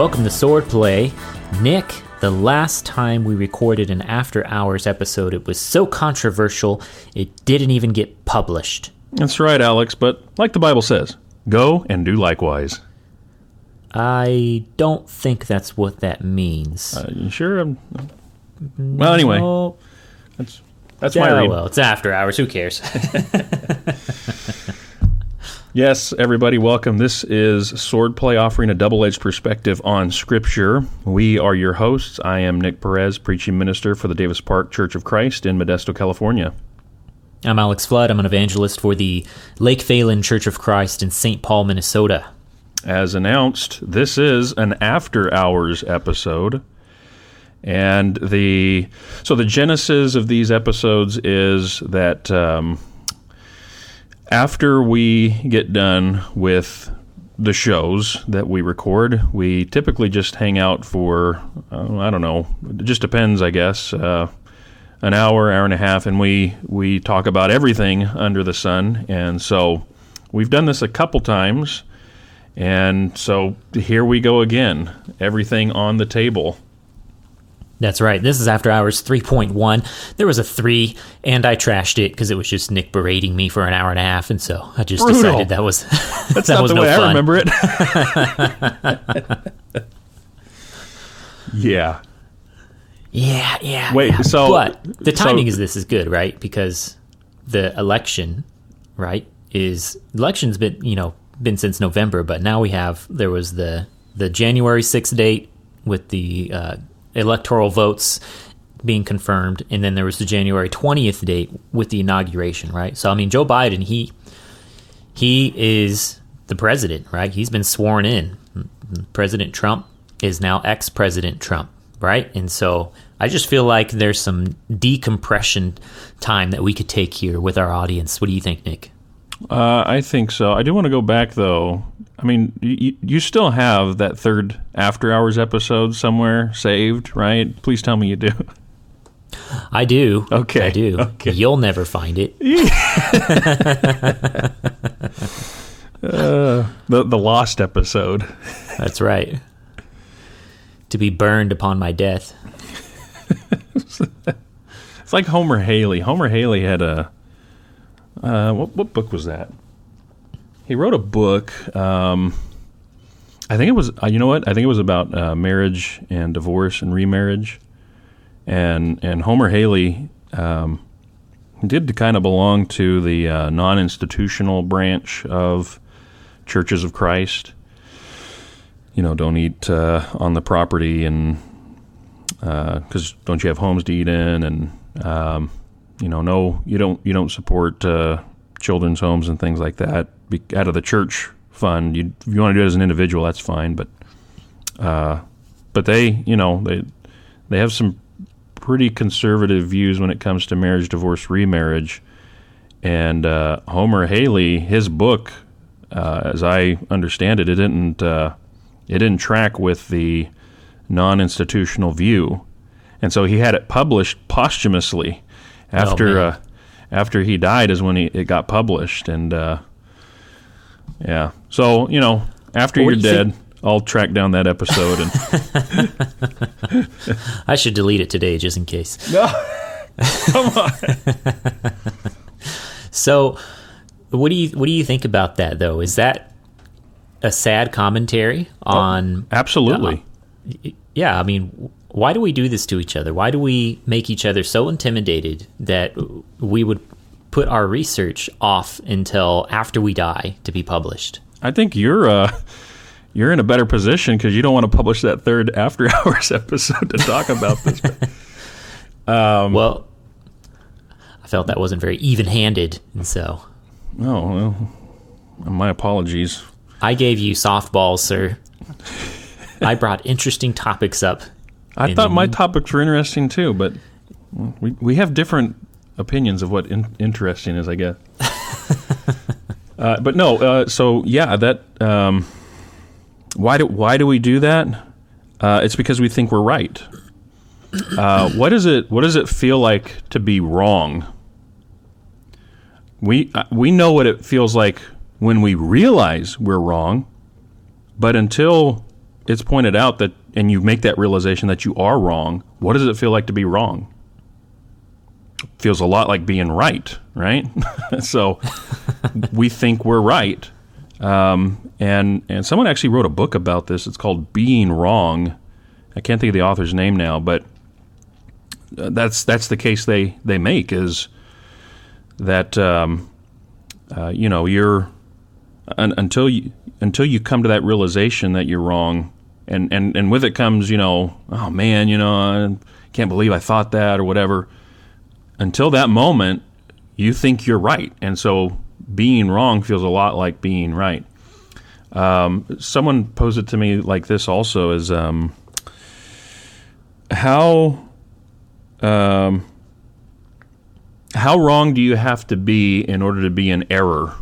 Welcome to Swordplay. Nick, the last time we recorded an after hours episode, it was so controversial it didn't even get published. That's right, Alex, but like the Bible says, go and do likewise. I don't think that's what that means. Uh, you sure? I'm, well, anyway, No. that's that's my Yeah, read. well, it's after hours. Who cares? Yes, everybody, welcome. This is Swordplay offering a double edged perspective on Scripture. We are your hosts. I am Nick Perez, preaching minister for the Davis Park Church of Christ in Modesto, California. I'm Alex Flood. I'm an evangelist for the Lake Phalen Church of Christ in St. Paul, Minnesota. As announced, this is an after hours episode. And the so the genesis of these episodes is that um, after we get done with the shows that we record, we typically just hang out for uh, I don't know, it just depends, I guess. Uh, an hour, hour and a half, and we we talk about everything under the sun. And so we've done this a couple times. And so here we go again. Everything on the table. That's right. This is After Hours 3.1. There was a 3, and I trashed it because it was just Nick berating me for an hour and a half, and so I just Brutal. decided that was That's that not was the no way I remember it. yeah. Yeah, yeah. Wait, yeah. so- but the so- timing is this is good, right? Because the election, right, is election's been you know been since November, but now we have there was the the January sixth date with the uh, electoral votes being confirmed, and then there was the January twentieth date with the inauguration, right? So I mean, Joe Biden he he is the president, right? He's been sworn in. President Trump is now ex President Trump, right? And so I just feel like there's some decompression time that we could take here with our audience. What do you think, Nick? Uh, I think so. I do want to go back, though. I mean, you, you still have that third After Hours episode somewhere saved, right? Please tell me you do. I do. Okay, I do. okay. You'll never find it. The, the lost episode. That's right. To be burned upon my death. It's like Homer Hailey. Homer Hailey had a uh, what what book was that? He wrote a book. Um, I think it was. Uh, you know what? I think it was about uh, marriage and divorce and remarriage. And and Homer Hailey um, did kind of belong to the uh, non-institutional branch of Churches of Christ. You know, don't eat uh, on the property and because don't you have homes to eat in and um, you know no you don't you don't support uh, children's homes and things like that be, out of the church fund. You if you want to do it as an individual that's fine but uh, but they you know they they have some pretty conservative views when it comes to marriage divorce remarriage. And uh, Homer Hailey his book uh, as I understand it it didn't uh, it didn't track with the non-institutional view, and so he had it published posthumously after man. uh, after he died is when he, it got published, and uh, yeah. So you know, after What you're you dead, I'll track down that episode and I should delete it today just in case. No, come on. So, what do you what do you think about that though? Is that a sad commentary on Absolutely. yeah, I mean, why do we do this to each other? Why do we make each other so intimidated that we would put our research off until after we die to be published? I think you're uh, you're in a better position because you don't want to publish that third after hours episode to talk about this. Um, well, I felt that wasn't very even-handed, and so oh well, my apologies. I gave you softballs, sir. I brought interesting topics up. I thought my topics were interesting too, but we we have different opinions of what in, interesting is, I guess. uh, but no, uh, so yeah, that um, why do why do we do that? Uh, it's because we think we're right. Uh, what is it? What does it feel like to be wrong? We uh, we know what it feels like when we realize we're wrong, but until it's pointed out that, and you make that realization that you are wrong, what does it feel like to be wrong? feels a lot like being right, right? so we think we're right. Um, and and someone actually wrote a book about this. It's called Being Wrong. I can't think of the author's name now, but uh, that's that's the case they they make is that um, uh, you know you're un, until you until you come to that realization that you're wrong, and and and with it comes you know oh man you know I can't believe I thought that or whatever until that moment, you think you're right. And so being wrong feels a lot like being right. Um, someone posed it to me like this also is um, how um, how wrong do you have to be in order to be in error?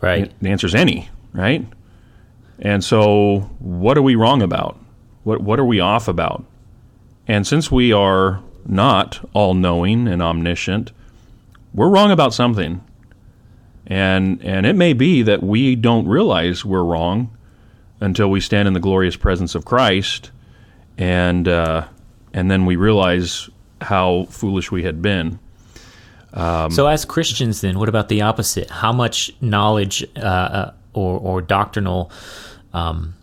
Right. The answer is any, right? And so, what are we wrong about? What what are we off about? And since we are not all knowing and omniscient, we're wrong about something. And and it may be that we don't realize we're wrong until we stand in the glorious presence of Christ, and uh, and then we realize how foolish we had been. Um, so, as Christians, then, what about the opposite? How much knowledge uh, uh, or or doctrinal, um,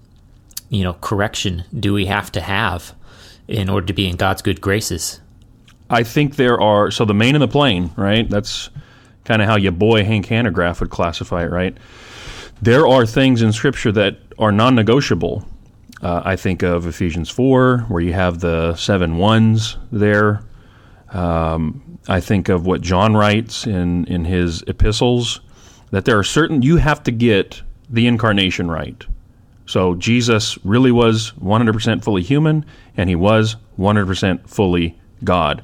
you know, correction do we have to have in order to be in God's good graces? I think there are so the main and the plain, right? That's kind of how your boy Hank Hanegraaff would classify it, right? There are things in Scripture that are non-negotiable. Uh, I think of Ephesians four, where you have the seven ones there. Um, I think of what John writes in in his epistles that there are certain you have to get the incarnation right. So Jesus really was 100% fully human, and he was 100% fully God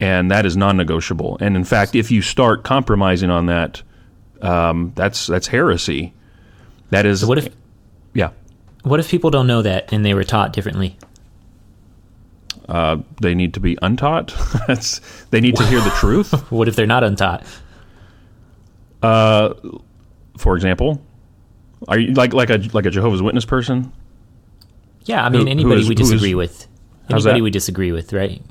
and that is non-negotiable. And in fact, if you start compromising on that, um, that's that's heresy. That is. So what if? Yeah. What if people don't know that and they were taught differently? Uh, they need to be untaught. that's they need to hear the truth. what if they're not untaught? Uh, for example, are you like like a like a Jehovah's Witness person? Yeah, I mean who, anybody who is, we disagree is, with. Anybody we disagree with, right?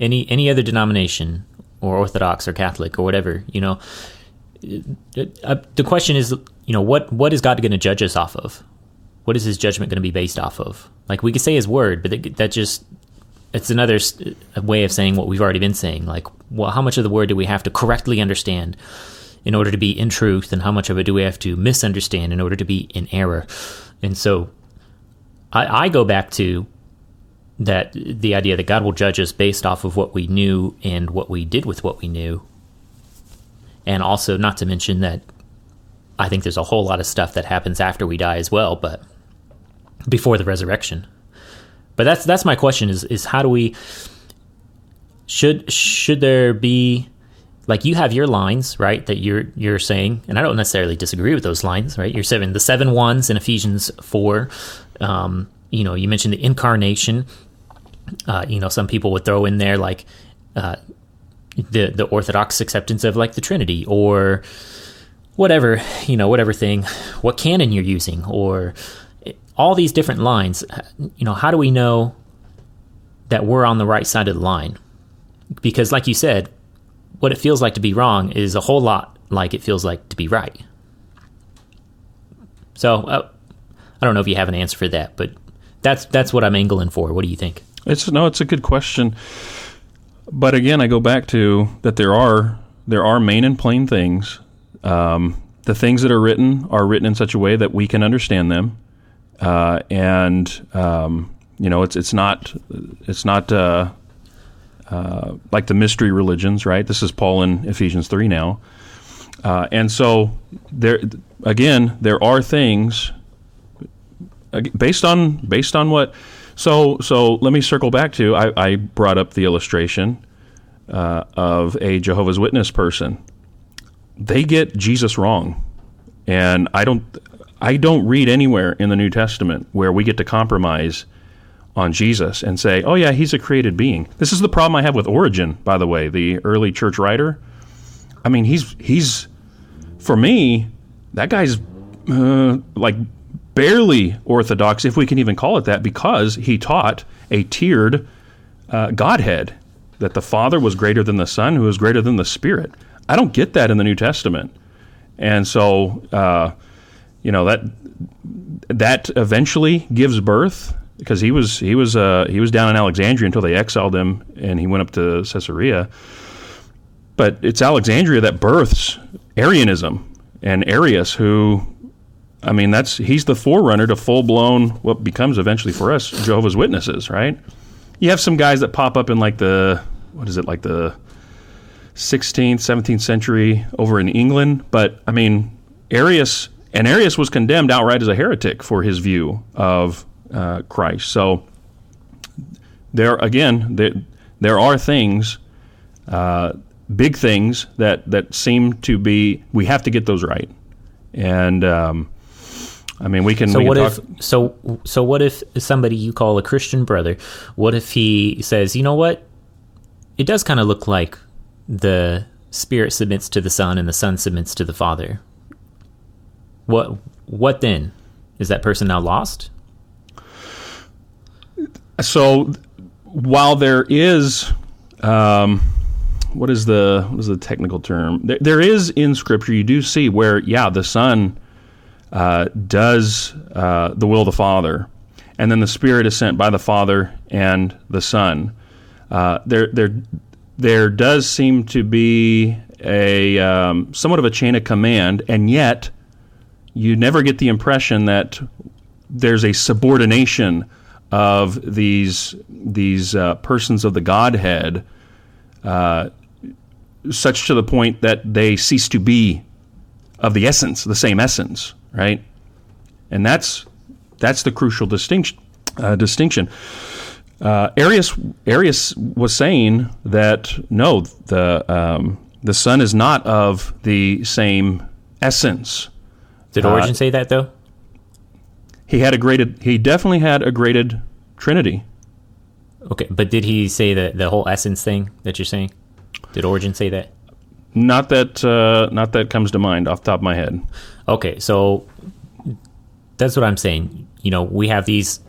any any other denomination or Orthodox or Catholic or whatever, you know, uh, the question is, you know, what what is God going to judge us off of? What is His judgment going to be based off of? Like we could say His word, but that just it's another way of saying what we've already been saying. Like, well, how much of the word do we have to correctly understand in order to be in truth, and how much of it do we have to misunderstand in order to be in error? And so, I, I go back to that the idea that God will judge us based off of what we knew and what we did with what we knew. And also, not to mention that I think there's a whole lot of stuff that happens after we die as well, but before the resurrection. But that's that's my question is is how do we should should there be like you have your lines right that you're you're saying and i don't necessarily disagree with those lines right you're saying the seven ones in ephesians 4 um, you know you mentioned the incarnation uh, you know, some people would throw in there like uh, the the Orthodox acceptance of like the Trinity or whatever you know, whatever thing, what canon you're using, or all these different lines. You know, how do we know that we're on the right side of the line? Because, like you said, what it feels like to be wrong is a whole lot like it feels like to be right. So, uh, I don't know if you have an answer for that, but that's that's what I'm angling for. What do you think? It's no, it's a good question. But again, I go back to that there are there are main and plain things. Um, the things that are written are written in such a way that we can understand them, uh, and um, you know, it's it's not it's not uh, uh, like the mystery religions, right? This is Paul in Ephesians three now, uh, and so there again there are things based on based on what so, so let me circle back to I, I brought up the illustration uh, of a Jehovah's Witness person. They get Jesus wrong, and I don't. I don't read anywhere in the New Testament where we get to compromise on Jesus and say, "Oh yeah, he's a created being." This is the problem I have with Origen, by the way, the early church writer. I mean, he's he's for me that guy's uh, like barely orthodox, if we can even call it that, because he taught a tiered uh, Godhead that the Father was greater than the Son, who was greater than the Spirit. I don't get that in the New Testament, and so uh, you know that that eventually gives birth because he was he was uh, he was down in Alexandria until they exiled him, and he went up to Caesarea. But it's Alexandria that births Arianism and Arius, who, I mean, that's he's the forerunner to full blown what becomes eventually for us Jehovah's Witnesses, right? You have some guys that pop up in like the what is it like the 16th, 17th century over in England, but I mean, Arius and Arius was condemned outright as a heretic for his view of uh, Christ. So there again, there, there are things, uh, big things that that seem to be. We have to get those right, and um, I mean we can. So we what can if talk, so so what if somebody you call a Christian brother? What if he says, you know what? It does kind of look like the Spirit submits to the Son and the Son submits to the Father. What what then? Is that person now lost? So while there is um, what is the what is the technical term? There, there is in scripture you do see where yeah the son uh, does uh, the will of the father and then the spirit is sent by the father and the son. Uh, there there there does seem to be a um, somewhat of a chain of command and yet you never get the impression that there's a subordination of these these uh, persons of the Godhead, uh, such to the point that they cease to be of the essence, the same essence, right? And that's that's the crucial distinction. Uh, distinction. Uh, Arius Arius was saying that no, the um, the Son is not of the same essence. Did Uh, Origen say that though? He had a graded. He definitely had a graded Trinity. Okay, but did he say the the whole essence thing that you're saying? Did Origen say that? Not that. Uh, not that comes to mind off the top of my head. Okay, so that's what I'm saying. You know, we have these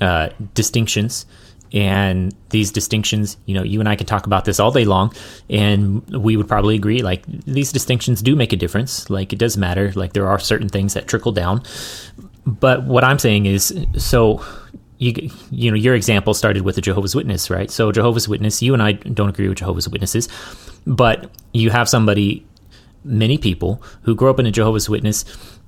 uh, distinctions, and these distinctions, you know, you and I can talk about this all day long, and we would probably agree. Like these distinctions do make a difference. Like it does matter. Like there are certain things that trickle down. But what I'm saying is, so you you know, your example started with a Jehovah's Witness, right? So Jehovah's Witness, you and I don't agree with Jehovah's Witnesses, but you have somebody many people who grow up in a Jehovah's Witness,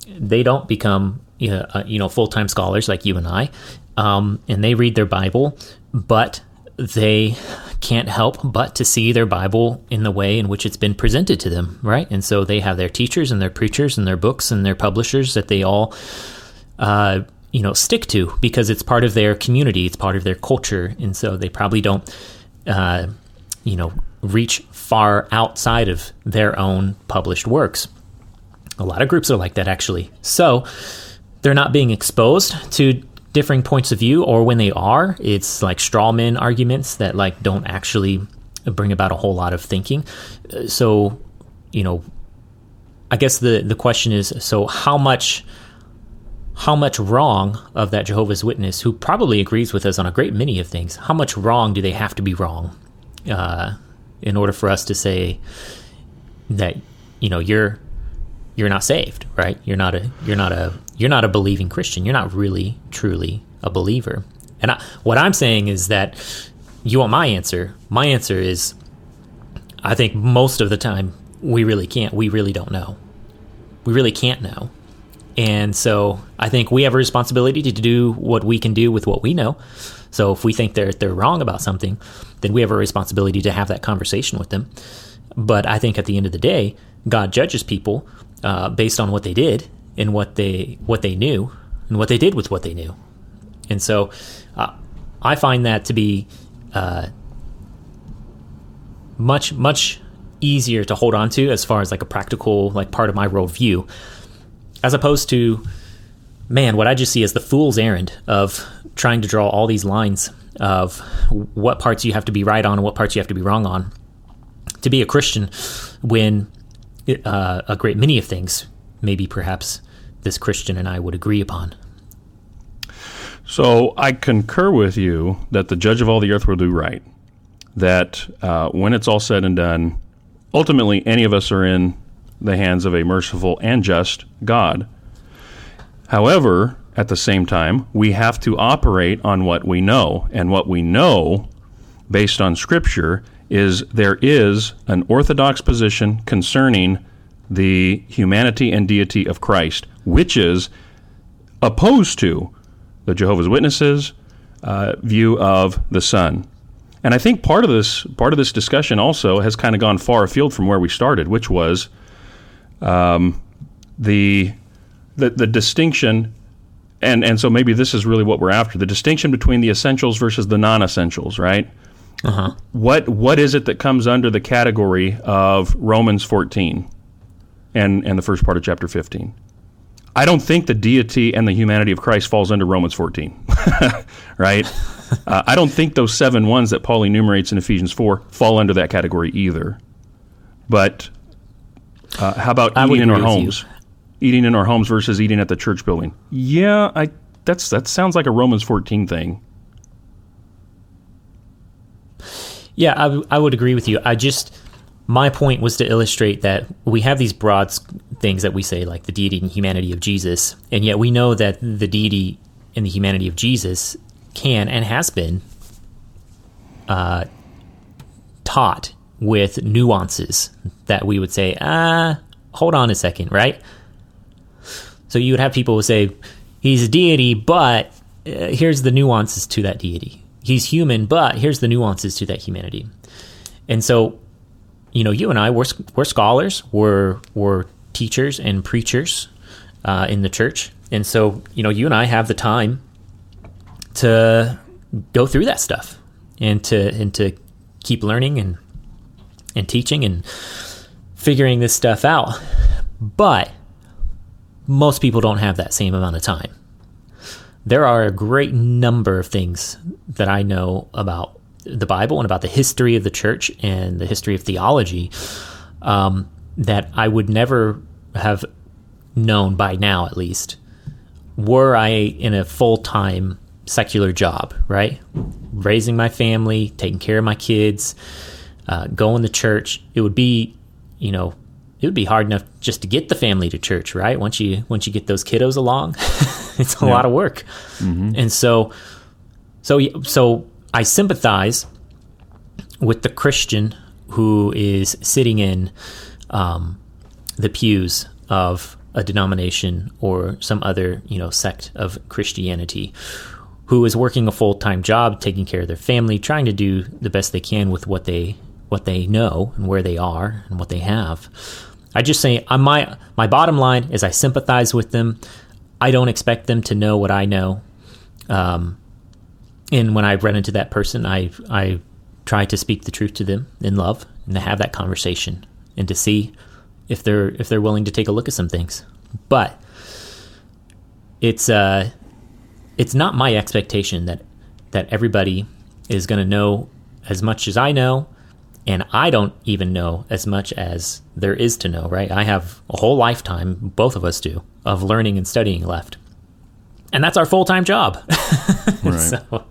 they don't become you know, uh, you know full time scholars like you and I, um, and they read their Bible, but they can't help but to see their Bible in the way in which it's been presented to them, right? And so they have their teachers and their preachers and their books and their publishers that they all. Uh, you know, stick to because it's part of their community, it's part of their culture, and so they probably don't, uh, you know, reach far outside of their own published works. A lot of groups are like that, actually. So they're not being exposed to differing points of view, or when they are, it's like straw man arguments that like don't actually bring about a whole lot of thinking. Uh, So, you know, I guess the the question is, so how much how much wrong of that Jehovah's Witness, who probably agrees with us on a great many of things, how much wrong do they have to be wrong uh, in order for us to say that you know you're you're not saved, right? You're not a you're not a you're not a believing Christian. You're not really truly a believer. And I, what I'm saying is that you want my answer. My answer is, I think most of the time we really can't. We really don't know. We really can't know. And so I think we have a responsibility to do what we can do with what we know. So if we think they're they're wrong about something, then we have a responsibility to have that conversation with them. But I think at the end of the day, God judges people uh, based on what they did and what they what they knew and what they did with what they knew. And so uh, I find that to be uh, much much easier to hold on to as far as like a practical like part of my worldview as opposed to man what i just see is the fool's errand of trying to draw all these lines of what parts you have to be right on and what parts you have to be wrong on to be a christian when uh, a great many of things maybe perhaps this christian and i would agree upon So I concur with you that the judge of all the earth will do right. That uh, when it's all said and done, ultimately any of us are in the hands of a merciful and just God. However, at the same time, we have to operate on what we know. And what we know, based on Scripture, is there is an orthodox position concerning the humanity and deity of Christ, which is opposed to the Jehovah's Witnesses' uh, view of the Son. And I think part of this part of this discussion also has kind of gone far afield from where we started, which was um, the, the the distinction, and and so maybe this is really what we're after: the distinction between the essentials versus the non-essentials, right? Uh-huh. What what is it that comes under the category of Romans 14 and and the first part of chapter 15? I don't think the deity and the humanity of Christ falls under Romans 14, right? uh, I don't think those seven ones that Paul enumerates in Ephesians 4 fall under that category either. But uh, how about I eating in our agree with homes? Eating in our homes versus eating at the church building. Yeah, I that's that sounds like a Romans 14 thing. Yeah, I, w- I would agree with you. I just my point was to illustrate that we have these broad things that we say like the deity and humanity of Jesus, and yet we know that the deity and the humanity of Jesus can and has been uh, taught with nuances that we would say, ah, hold on a second, right? So you would have people who say he's a deity, but uh, here's the nuances to that deity. He's human, but here's the nuances to that humanity. And so, you know, you and I, we're, we're scholars, we're, we're teachers and preachers uh, in the church. And so, you know, you and I have the time to go through that stuff and to and to keep learning and and teaching and figuring this stuff out. But most people don't have that same amount of time. There are a great number of things that I know about the Bible and about the history of the church and the history of theology um, that I would never have known by now, at least, were I in a full time secular job, right? Raising my family, taking care of my kids, uh, going to church. It would be, you know, it would be hard enough just to get the family to church, right? Once you once you get those kiddos along, it's a lot of work, and so, so so I sympathize with the Christian who is sitting in um, the pews of a denomination or some other you know sect of Christianity who is working a full-time job taking care of their family trying to do the best they can with what they what they know and where they are and what they have. I just say on my my bottom line is I sympathize with them. I don't expect them to know what I know. Um, and when I run into that person I I try to speak the truth to them in love and to have that conversation and to see if they're if they're willing to take a look at some things. But it's uh it's not my expectation that that everybody is going to know as much as I know and I don't even know as much as there is to know, right? I have a whole lifetime, both of us do, of learning and studying left. And that's our full-time job. Right. so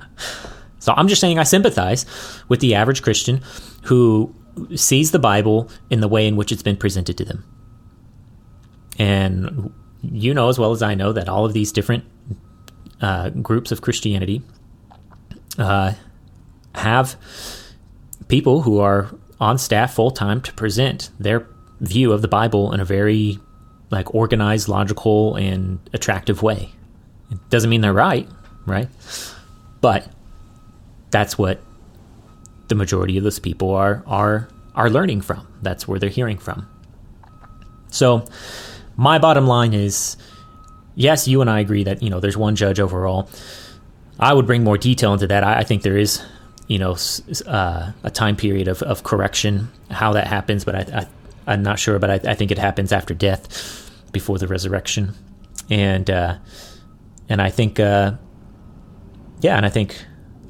so I'm just saying I sympathize with the average Christian who sees the Bible in the way in which it's been presented to them. And you know as well as I know that all of these different uh, groups of Christianity uh, have people who are on staff full time to present their view of the Bible in a very like organized, logical, and attractive way. It doesn't mean they're right, right? But that's what the majority of those people are are are learning from. That's where they're hearing from. So, my bottom line is yes, you and I agree that, you know, there's one judge overall. I would bring more detail into that. I, I think there is, you know, uh, a time period of, of correction, how that happens, but I, I, I'm not sure, but I, I think it happens after death, before the resurrection. And, uh, and I think, uh, yeah, and I think,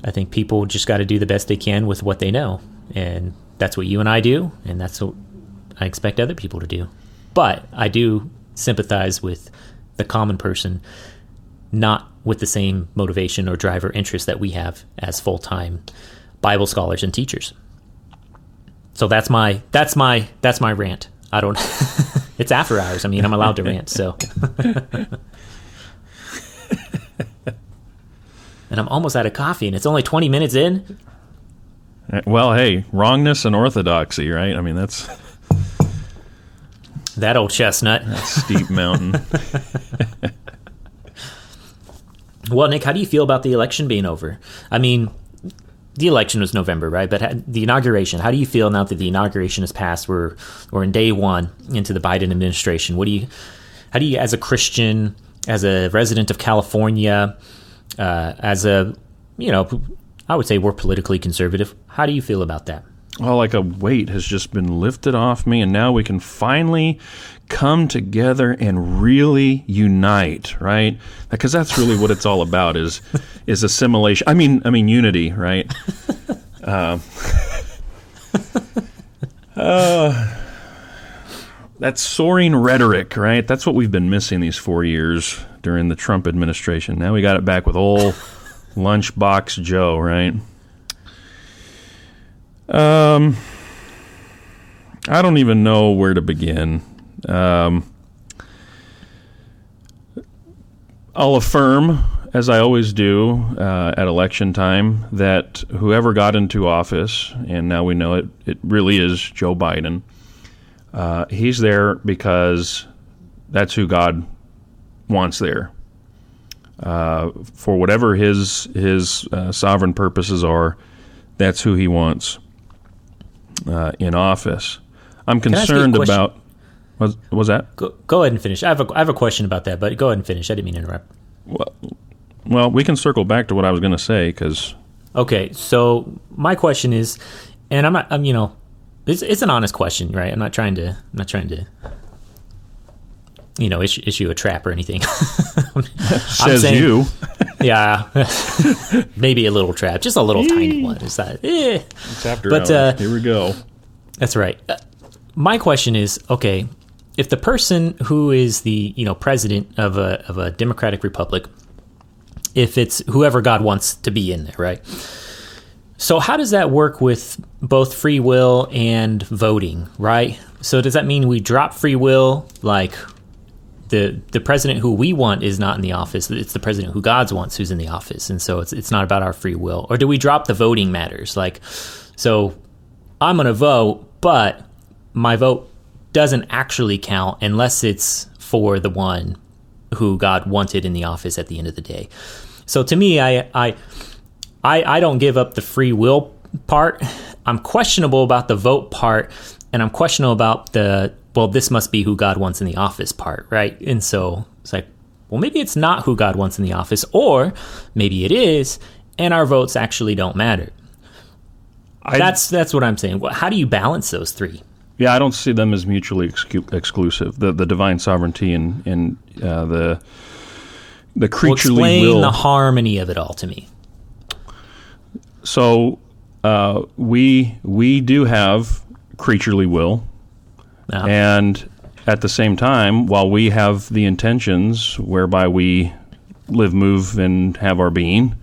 I think people just got to do the best they can with what they know. And that's what you and I do, and that's what I expect other people to do. But I do sympathize with the common person not with the same motivation or drive or interest that we have as full time Bible scholars and teachers. So that's my that's my that's my rant. I don't. it's after hours. I mean, I'm allowed to rant. So. and I'm almost out of coffee, and it's only 20 minutes in. Uh, well, hey, wrongness and orthodoxy, right? I mean, that's that old chestnut. steep mountain. Well, Nick, how do you feel about the election being over? I mean, the election was November, right? But the inauguration, how do you feel now that the inauguration has passed? We're we're in day one into the Biden administration. What do you, how do you, as a Christian, as a resident of California, uh, as a, you know, I would say we're politically conservative. How do you feel about that? Well, like a weight has just been lifted off me, and now we can finally come together and really unite, right? Because that's really what it's all about is is assimilation. I mean, I mean unity, right? uh, uh, that soaring rhetoric, right? That's what we've been missing these four years during the Trump administration. Now we got it back with old lunchbox Joe, right? Um, I don't even know where to begin. Um, I'll affirm, as I always do uh, at election time, that whoever got into office, and now we know it, it really is Joe Biden, uh, he's there because that's who God wants there. Uh, for whatever his his uh, sovereign purposes are, that's who he wants uh, in office. I'm concerned about. Was was that? Go, go, ahead and finish. I have a I have a question about that, but go ahead and finish. I didn't mean to interrupt. Well, well, we can circle back to what I was going to say because. Okay, so my question is, and I'm not. I'm you know, it's it's an honest question, right? I'm not trying to. I'm not trying to. You know, issue, issue a trap or anything. Says saying, you. yeah, maybe a little trap, just a little tiny one. Is that? Eh. It's after but, uh, Here we go. That's right. Uh, my question is, okay, if the person who is the you know president of a of a democratic republic, if it's whoever God wants to be in there, right? So how does that work with both free will and voting, right? So does that mean we drop free will, like the the president who we want is not in the office. It's the president who God wants who's in the office, and so it's it's not about our free will. Or do we drop the voting matters? Like, so I'm going to vote, but my vote doesn't actually count unless it's for the one who God wanted in the office at the end of the day. So to me, I I I, I don't give up the free will part. I'm questionable about the vote part, and I'm questionable about the well, this must be who God wants in the office part, right? And so it's like, well, maybe it's not who God wants in the office, or maybe it is, and our votes actually don't matter. I, that's that's what I'm saying. How do you balance those three? Yeah, I don't see them as mutually excu- exclusive. The the divine sovereignty and and uh, the the creaturely well, explain will. the harmony of it all to me. So uh, we we do have creaturely will yeah. And at the same time, while we have the intentions whereby we live, move, and have our being,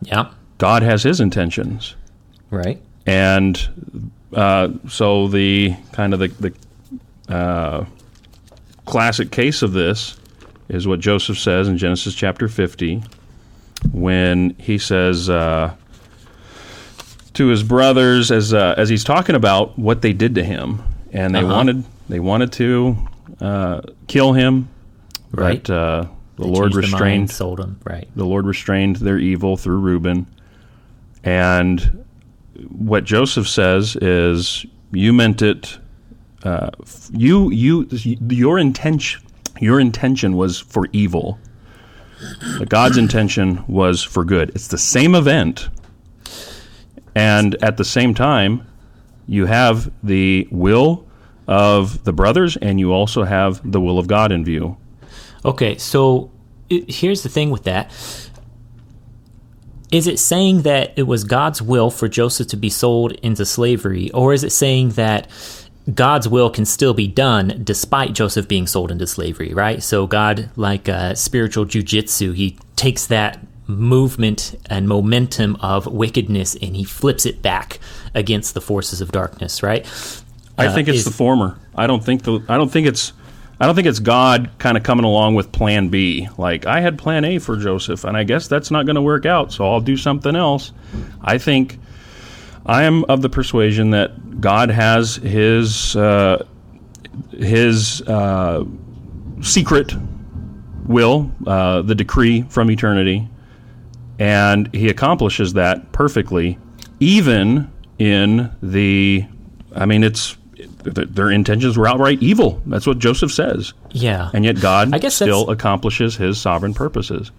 yeah, God has His intentions, right? And uh, so the kind of the, the uh, classic case of this is what Joseph says in Genesis chapter fifty, when he says. Uh, to his brothers, as uh, as he's talking about what they did to him, and they uh-huh. wanted they wanted to uh, kill him, right? But, uh, the they Lord restrained mind, sold him, right? The Lord restrained their evil through Reuben, and what Joseph says is, "You meant it. Uh, you you your intention your intention was for evil." But God's intention was for good. It's the same event, and at the same time, you have the will of the brothers, and you also have the will of God in view. Okay, so here's the thing with that. Is it saying that it was God's will for Joseph to be sold into slavery, or is it saying that God's will can still be done despite Joseph being sold into slavery, right? So God, like uh, spiritual jujitsu, he takes that movement and momentum of wickedness and he flips it back against the forces of darkness, right? I think it's is- the former. I don't think the. I don't think it's. I don't think it's God kind of coming along with Plan B. Like I had Plan A for Joseph, and I guess that's not going to work out, so I'll do something else. I think I am of the persuasion that God has His uh, His uh, secret will, uh, the decree from eternity, and He accomplishes that perfectly, even in the. I mean, it's their intentions were outright evil. That's what Joseph says, Yeah. and yet God I guess still accomplishes His sovereign purposes.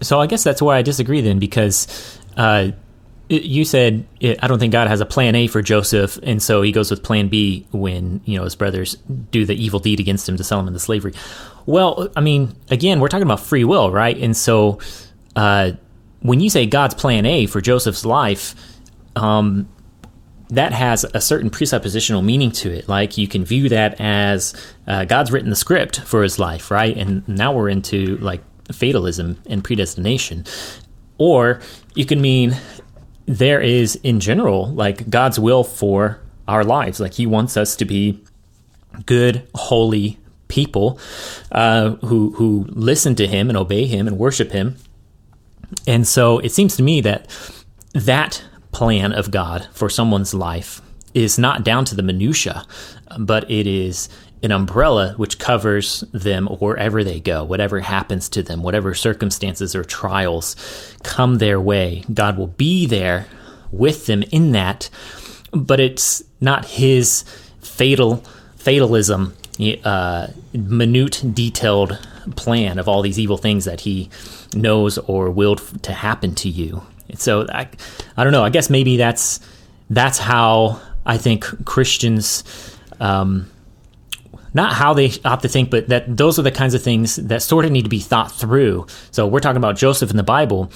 So I guess that's where I disagree then, because uh, you said I don't think God has a plan A for Joseph, and so he goes with plan B when you know his brothers do the evil deed against him to sell him into slavery. Well, I mean, again, we're talking about free will, right? And so uh, when you say God's plan A for Joseph's life, um, that has a certain presuppositional meaning to it. Like you can view that as uh, God's written the script for his life, right? And now we're into like fatalism and predestination. Or you can mean there is in general like God's will for our lives. Like he wants us to be good, holy people uh, who who listen to him and obey him and worship him. And so it seems to me that that plan of God for someone's life is not down to the minutia, but it is an umbrella which covers them wherever they go, whatever happens to them, whatever circumstances or trials come their way. God will be there with them in that, but it's not his fatal fatalism, uh, minute, detailed plan of all these evil things that he knows or willed to happen to you. So I, I don't know. I guess maybe that's that's how I think Christians, um, not how they ought to think, but that those are the kinds of things that sort of need to be thought through. So we're talking about Joseph in the Bible,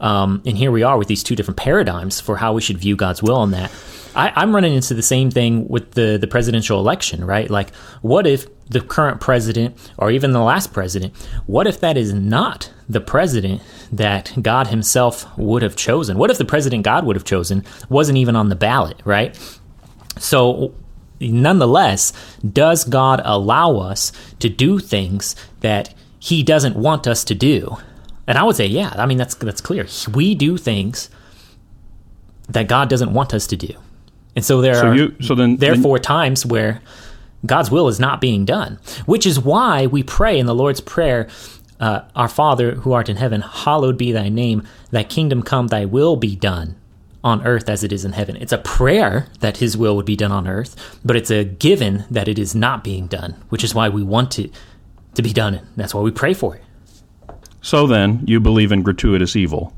um, and here we are with these two different paradigms for how we should view God's will on that. I, I'm running into the same thing with the the presidential election, right? Like, what if the current president or even the last president, what if that is not the president that God Himself would have chosen? What if the president God would have chosen wasn't even on the ballot, right? So, nonetheless, does God allow us to do things that He doesn't want us to do? And I would say, yeah. I mean, that's that's clear. We do things that God doesn't want us to do, and so there So are you, so then, then therefore times where God's will is not being done, which is why we pray in the Lord's Prayer, uh, Our Father who art in heaven, hallowed be thy name, thy kingdom come, thy will be done on earth as it is in heaven. It's a prayer that his will would be done on earth, but it's a given that it is not being done, which is why we want it to be done. That's why we pray for it. so then you believe in gratuitous evil.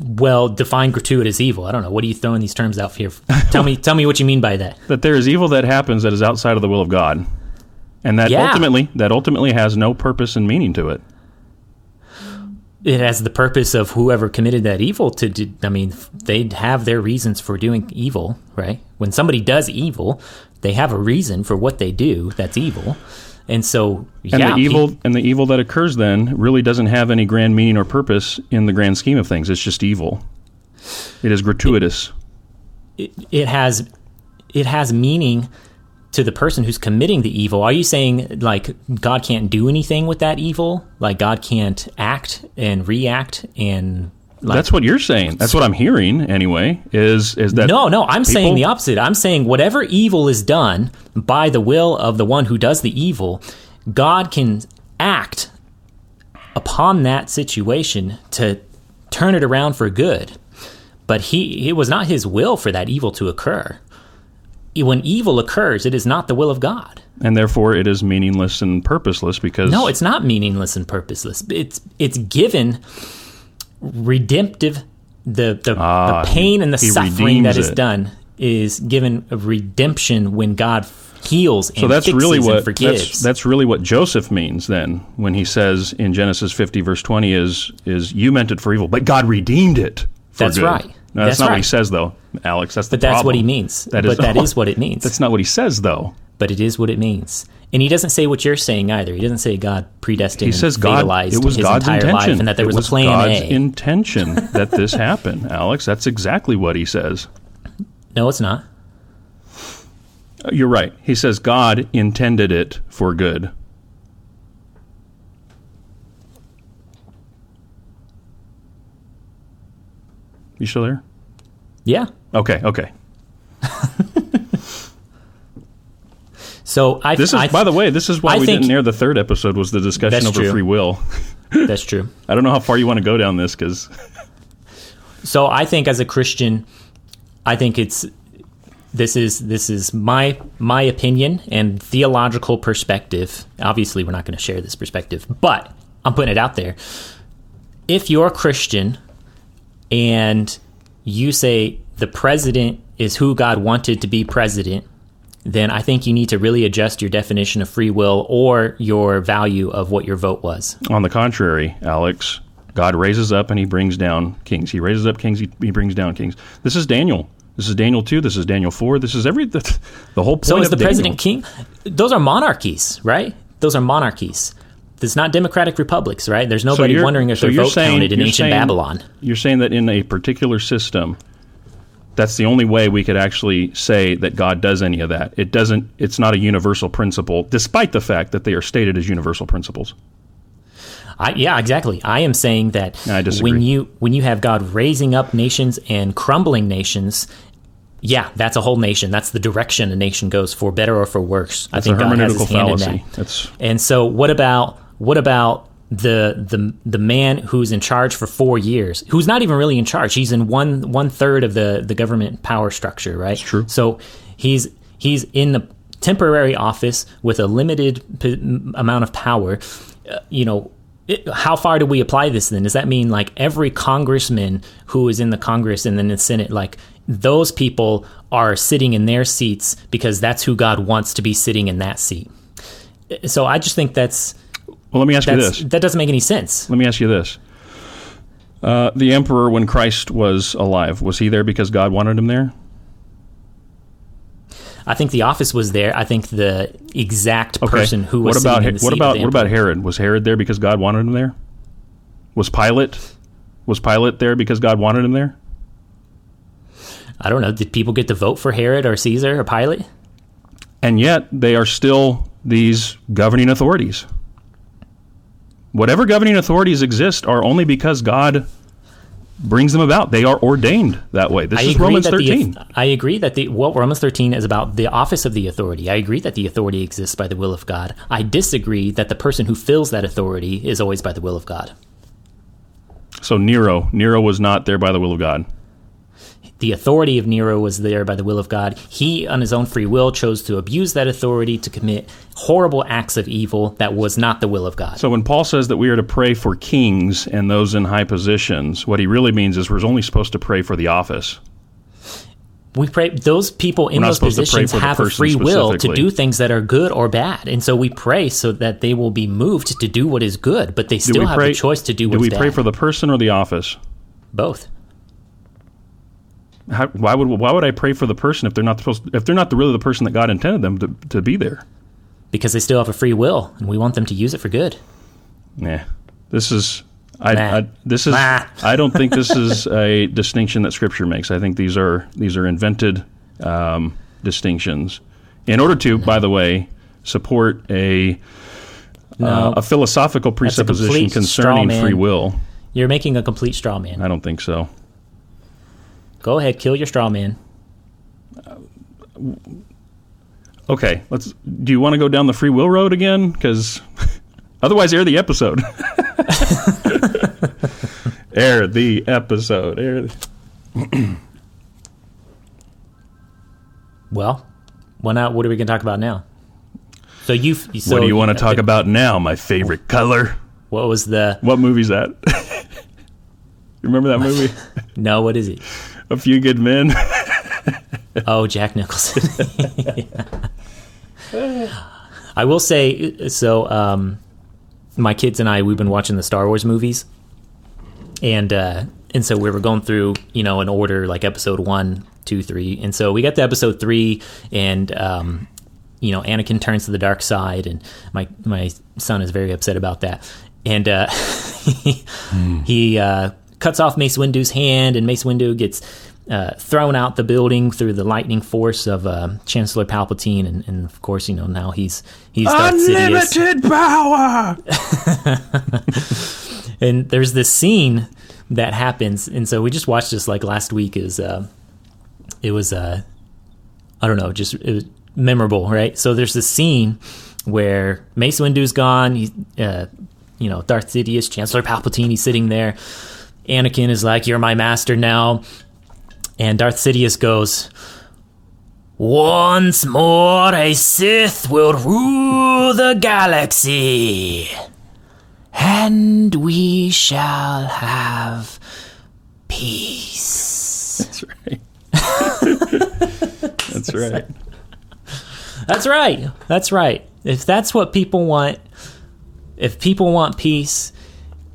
Well, define gratuitous evil. I don't know. What are you throwing these terms out here? Tell me, tell me what you mean by that. that there is evil that happens that is outside of the will of God, and that Yeah. ultimately that ultimately has no purpose and meaning to it. it has the purpose of whoever committed that evil to do, i mean they have their reasons for doing evil right when somebody does evil they have a reason for what they do that's evil and so And the evil pe- and the evil that occurs then really doesn't have any grand meaning or purpose in the grand scheme of things. It's just evil. It is gratuitous. it, it has it has meaning to the person who's committing the evil are you saying like god can't do anything with that evil like god can't act and react and like That's what you're saying. That's what I'm hearing anyway. Is is that No, no, I'm saying the opposite. I'm saying whatever evil is done by the will of the one who does the evil, God can act upon that situation to turn it around for good. But he it was not his will for that evil to occur. When evil occurs, it is not the will of God. and therefore it is meaningless and purposeless because No, it's not meaningless and purposeless. It's it's given redemptive the the, Ah, the pain and the suffering that is it. done is given a redemption when God heals and so that's really and what forgives. that's, that's really what Joseph means then when he says in Genesis 50 verse 20 is is you meant it for evil but God redeemed it for That's good. right. No, that's, That's not what he says, though, Alex. That's the But that's what he means. That but is that all- is what it means. That's not what he says, though. but it is what it means. And he doesn't say what you're saying either. He doesn't say God predestined He says God. It was his God's intention. and that there It was, a plan God's A. intention that this happen, Alex. That's exactly what he says. no, it's not. You're right. He says God intended it for good. You still there? Yeah. Okay, okay. So I This is, I, by the way, this is why I we think- didn't air the third episode. Was the discussion over true. free will? that's true. I don't know how far you want to go down this because So I think as a Christian, I think it's this is this is my my opinion and theological perspective. Obviously, we're not going to share this perspective, but I'm putting it out there. If you're a Christian and you say the president is who God wanted to be president, then I think you need to really adjust your definition of free will or your value of what your vote was. On the contrary, Alex, God raises up and he brings down kings. He raises up kings, he, he brings down kings. This is Daniel. This is Daniel 2. This is Daniel 4. This is every the, the whole point So is the Daniel. president king? Those are monarchies, right? Those are monarchies. It's not democratic republics, right? There's nobody you're- wondering if so their vote saying- counted in ancient saying- Babylon. You're saying that in a particular system, that's the only way we could actually say that God does any of that. It doesn't. It's not a universal principle, despite the fact that they are stated as universal principles. I, yeah, exactly. I am saying that when you when you have God raising up nations and crumbling nations, yeah, that's a whole nation. That's the direction a nation goes for better or for worse. I It's a think God has hermeneutical his hand in that. That's And so, what about what about the the the man who's in charge for four years, who's not even really in charge? He's in one one third of the the government power structure, right? true. So he's he's in the temporary office with a limited p- amount of power. Uh, you know. It, how far do we apply this then? Does that mean like every congressman who is in the Congress and then the Senate, like those people are sitting in their seats because that's who God wants to be sitting in that seat? So I just think that's well. Let me ask you this. that doesn't make any sense. Let me ask you this. Uh, the emperor, when Christ was alive, was he there because God wanted him there? I think the office was there. I think the exact person who was what about in the what about what about. Herod? Was Herod there because God wanted him there? Was Pilate was Pilate there because God wanted him there? I don't know. Did people get to vote for Herod or Caesar or Pilate? And yet they are still these governing authorities. Whatever governing authorities exist are only because God brings them about. They are ordained that way. This I is Romans 13. the I agree that the well Romans 13 is about the office of the authority. I agree that the authority exists by the will of God. I disagree that the person who fills that authority is always by the will of God. so Nero, Nero was not there by the will of God. The authority of Nero was there by the will of God. He, on his own free will, chose to abuse that authority to commit horrible acts of evil that was not the will of God. So when Paul says that we are to pray for kings and those in high positions, what he really means is we're only supposed to pray for the office. We pray those people in those supposed to pray positions have a free will to do things that are good or bad, and so we pray so that they will be moved to do what is good, but they still have pray, the choice to do. Do we bad. pray for the person or the office? both. How, why would why would I pray for the person if they're not supposed if they're not the, really the person that God intended them to, to be there? because they still have a free will, and we want them to use it for good. Nah, this is I, Nah. I this is Nah. I don't think this is a distinction that Scripture makes. I think these are these are invented um, distinctions in order to, by the way, support a uh, a philosophical presupposition straw concerning free will. You're making a complete straw man. I don't think so. Go ahead, kill your straw man. Okay, let's. Do you want to go down the free will road again? Because otherwise, air the episode. air the episode. Air. The, Well, why not? What are we going to talk about now? So you. So what do you want to uh, talk about now? My favorite color. What was the? What movie's that? you remember that movie? No, what is it? A Few Good Men. Oh, Jack Nicholson. I will say so. Um, my kids and I we've been watching the Star Wars movies, and uh, and so we were going through, you know, in order like episode one, two, three, and so we got to episode three, and um, you know, Anakin turns to the dark side, and my my son is very upset about that, and uh, he uh, cuts off Mace Windu's hand, and Mace Windu gets uh, thrown out the building through the lightning force of uh, Chancellor Palpatine, and, and of course, you know now he's he's Unlimited power. and there's this scene that happens, and so we just watched this like last week. Is uh, it was uh, I don't know, just it was memorable, right? So there's this scene where Mace Windu's gone. He, uh, you know, Darth Sidious, Chancellor Palpatine, he's sitting there. Anakin is like, "You're my master now," and Darth Sidious goes. Once more, a Sith will rule the galaxy and we shall have peace. That's right. that's right. That's right. That's right. If that's what people want, if people want peace,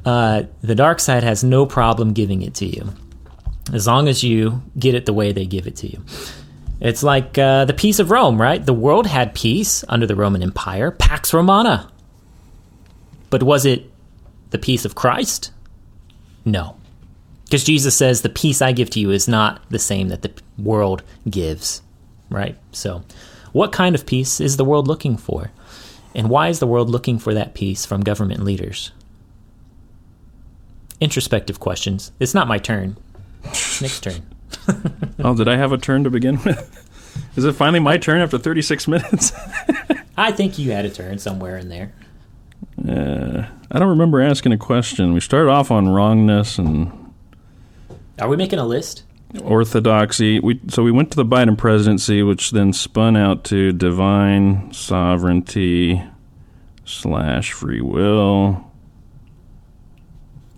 uh, the dark side has no problem giving it to you, as long as you get it the way they give it to you. It's like uh, the peace of Rome, right? The world had peace under the Roman Empire, Pax Romana. But was it the peace of Christ? No. Because Jesus says, the peace I give to you is not the same that the world gives, right? So, what kind of peace is the world looking for? And why is the world looking for that peace from government leaders? Introspective questions. It's not my turn. Nick's turn. oh, did I have a turn to begin with? Is it finally my turn after 36 minutes? I think you had a turn somewhere in there. Uh, I don't remember asking a question. We started off on wrongness and Are we making a list? orthodoxy. We so we went to the Biden presidency, which then spun out to divine sovereignty slash free will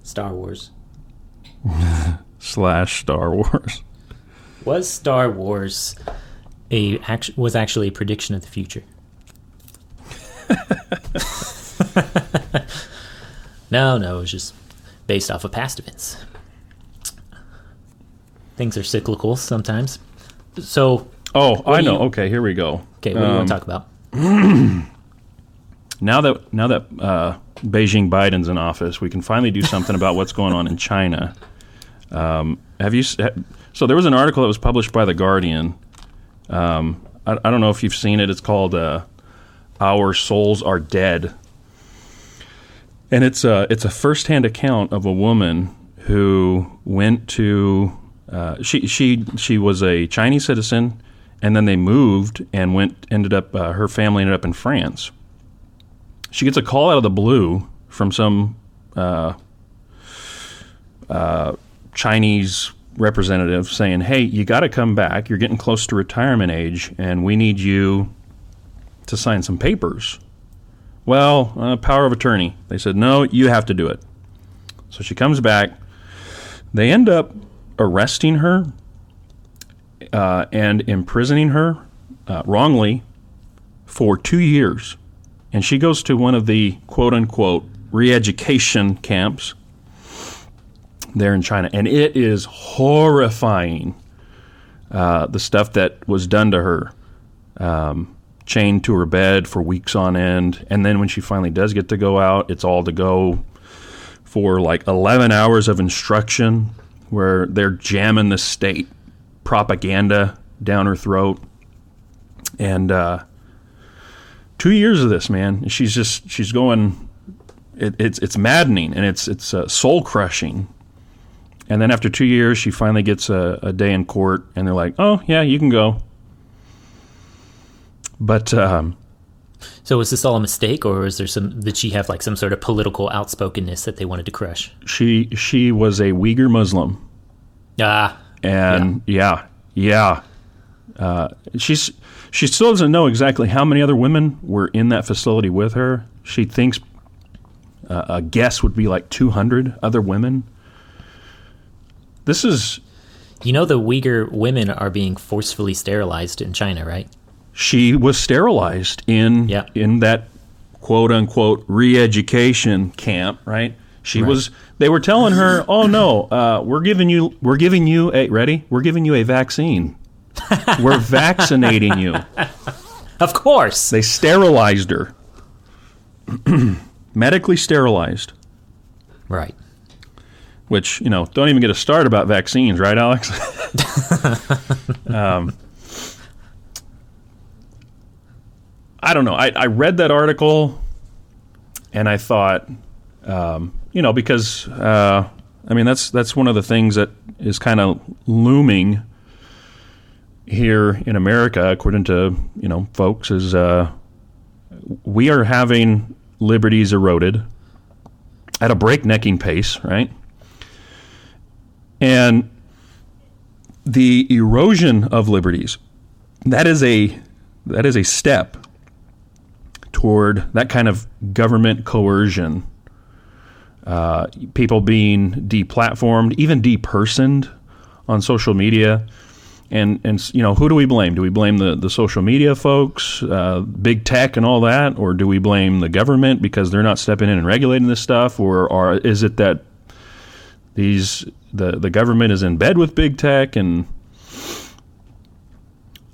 Star Wars. slash Star Wars. Was Star Wars a act- was actually a prediction of the future? no, no, it was just based off of past events. Things are cyclical sometimes. So, Oh, I know. you- okay, here we go. okay, what do you Um, want to talk about? Now that now that uh, Beijing Biden's in office, we can finally do something about what's going on in China. Um, have you? So there was an article that was published by the Guardian. Um, I, I don't know if you've seen it. It's called uh, "Our Souls Are Dead," and it's a it's a firsthand account of a woman who went to. Uh, she she she was a Chinese citizen, and then they moved and went ended up. Uh, her family ended up in France she gets a call out of the blue from some uh, uh, Chinese representative saying, "Hey, you got to come back. You're getting close to retirement age, and we need you to sign some papers." Well, uh, power of attorney. They said, "No, you have to do it." So she comes back. They end up arresting her uh, and imprisoning her uh, wrongly for two years and she goes to one of the quote unquote re education camps there in China. And it is horrifying uh, the stuff that was done to her. Um, chained to her bed for weeks on end. And then when she finally does get to go out, it's all to go for like 11 hours of instruction where they're jamming the state propaganda down her throat. And, uh, two years of this, man. She's just she's going. It, it's it's maddening and it's it's uh, soul crushing. And then after two years, she finally gets a, a day in court, and they're like, "Oh yeah, you can go." But um, So, was this all a mistake, or is there some? Did she have like some sort of political outspokenness that they wanted to crush? she she was a Uyghur Muslim, Ah, and yeah, yeah, Uh, she's she still doesn't know exactly how many other women were in that facility with her. She thinks uh, a guess would be like two hundred other women. This is you know the Uyghur women are being forcefully sterilized in China, right? she was sterilized in Yeah. in that quote unquote re-education camp right she Right. was They were telling her, "Oh no, uh, we're giving you, we're giving you a ready, we're giving you a vaccine. We're vaccinating you." Of course. They sterilized her, medically sterilized. Right. Which you know, don't even get a start about vaccines, right, Alex? um, I don't know. I, I read that article, and I thought, um, you know, because uh, I mean that's that's one of the things that is kind of looming here in America, according to you know folks, is uh, we are having liberties eroded at a breaknecking pace, right? And the erosion of liberties that is a that is a step toward that kind of government coercion. Uh, people being deplatformed, even depersoned on social media. And, and you know who do we blame? Do we blame the, the social media folks, uh, big tech, and all that, or do we blame the government because they're not stepping in and regulating this stuff, or, or is it that these the the government is in bed with big tech and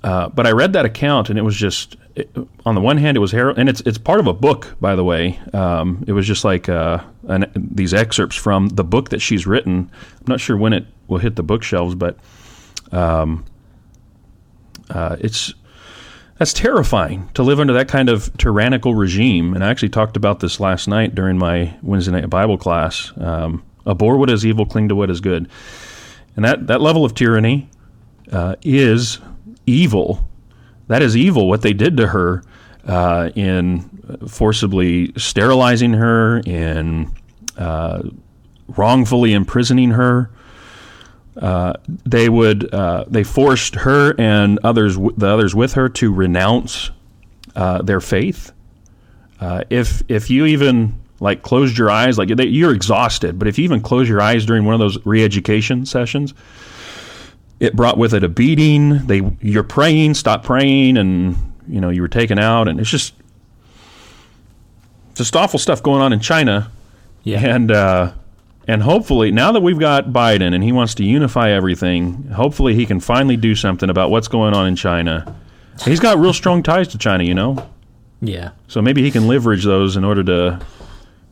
uh, but I read that account and it was just it, on the one hand it was har- and it's it's part of a book by the way. Um, it was just like uh, an, these excerpts from the book that she's written. I'm not sure when it will hit the bookshelves, but um, uh, it's that's terrifying to live under that kind of tyrannical regime. And I actually talked about this last night during my Wednesday night Bible class. Um, abhor what is evil, cling to what is good, and that that level of tyranny uh, is evil. That is evil. What they did to her uh, in forcibly sterilizing her, in uh, wrongfully imprisoning her. Uh, they would uh, they forced her and others the others with her to renounce uh, their faith. Uh, if if you even like closed your eyes, like they, you're exhausted, but if you even close your eyes during one of those re-education sessions, it brought with it a beating. They you're praying, stop praying, and you know you were taken out, and it's just just awful stuff going on in China. Yeah. And uh, and hopefully now that we've got Biden and he wants to unify everything, hopefully he can finally do something about what's going on in China. He's got real strong ties to China, you know. Yeah. So maybe he can leverage those in order to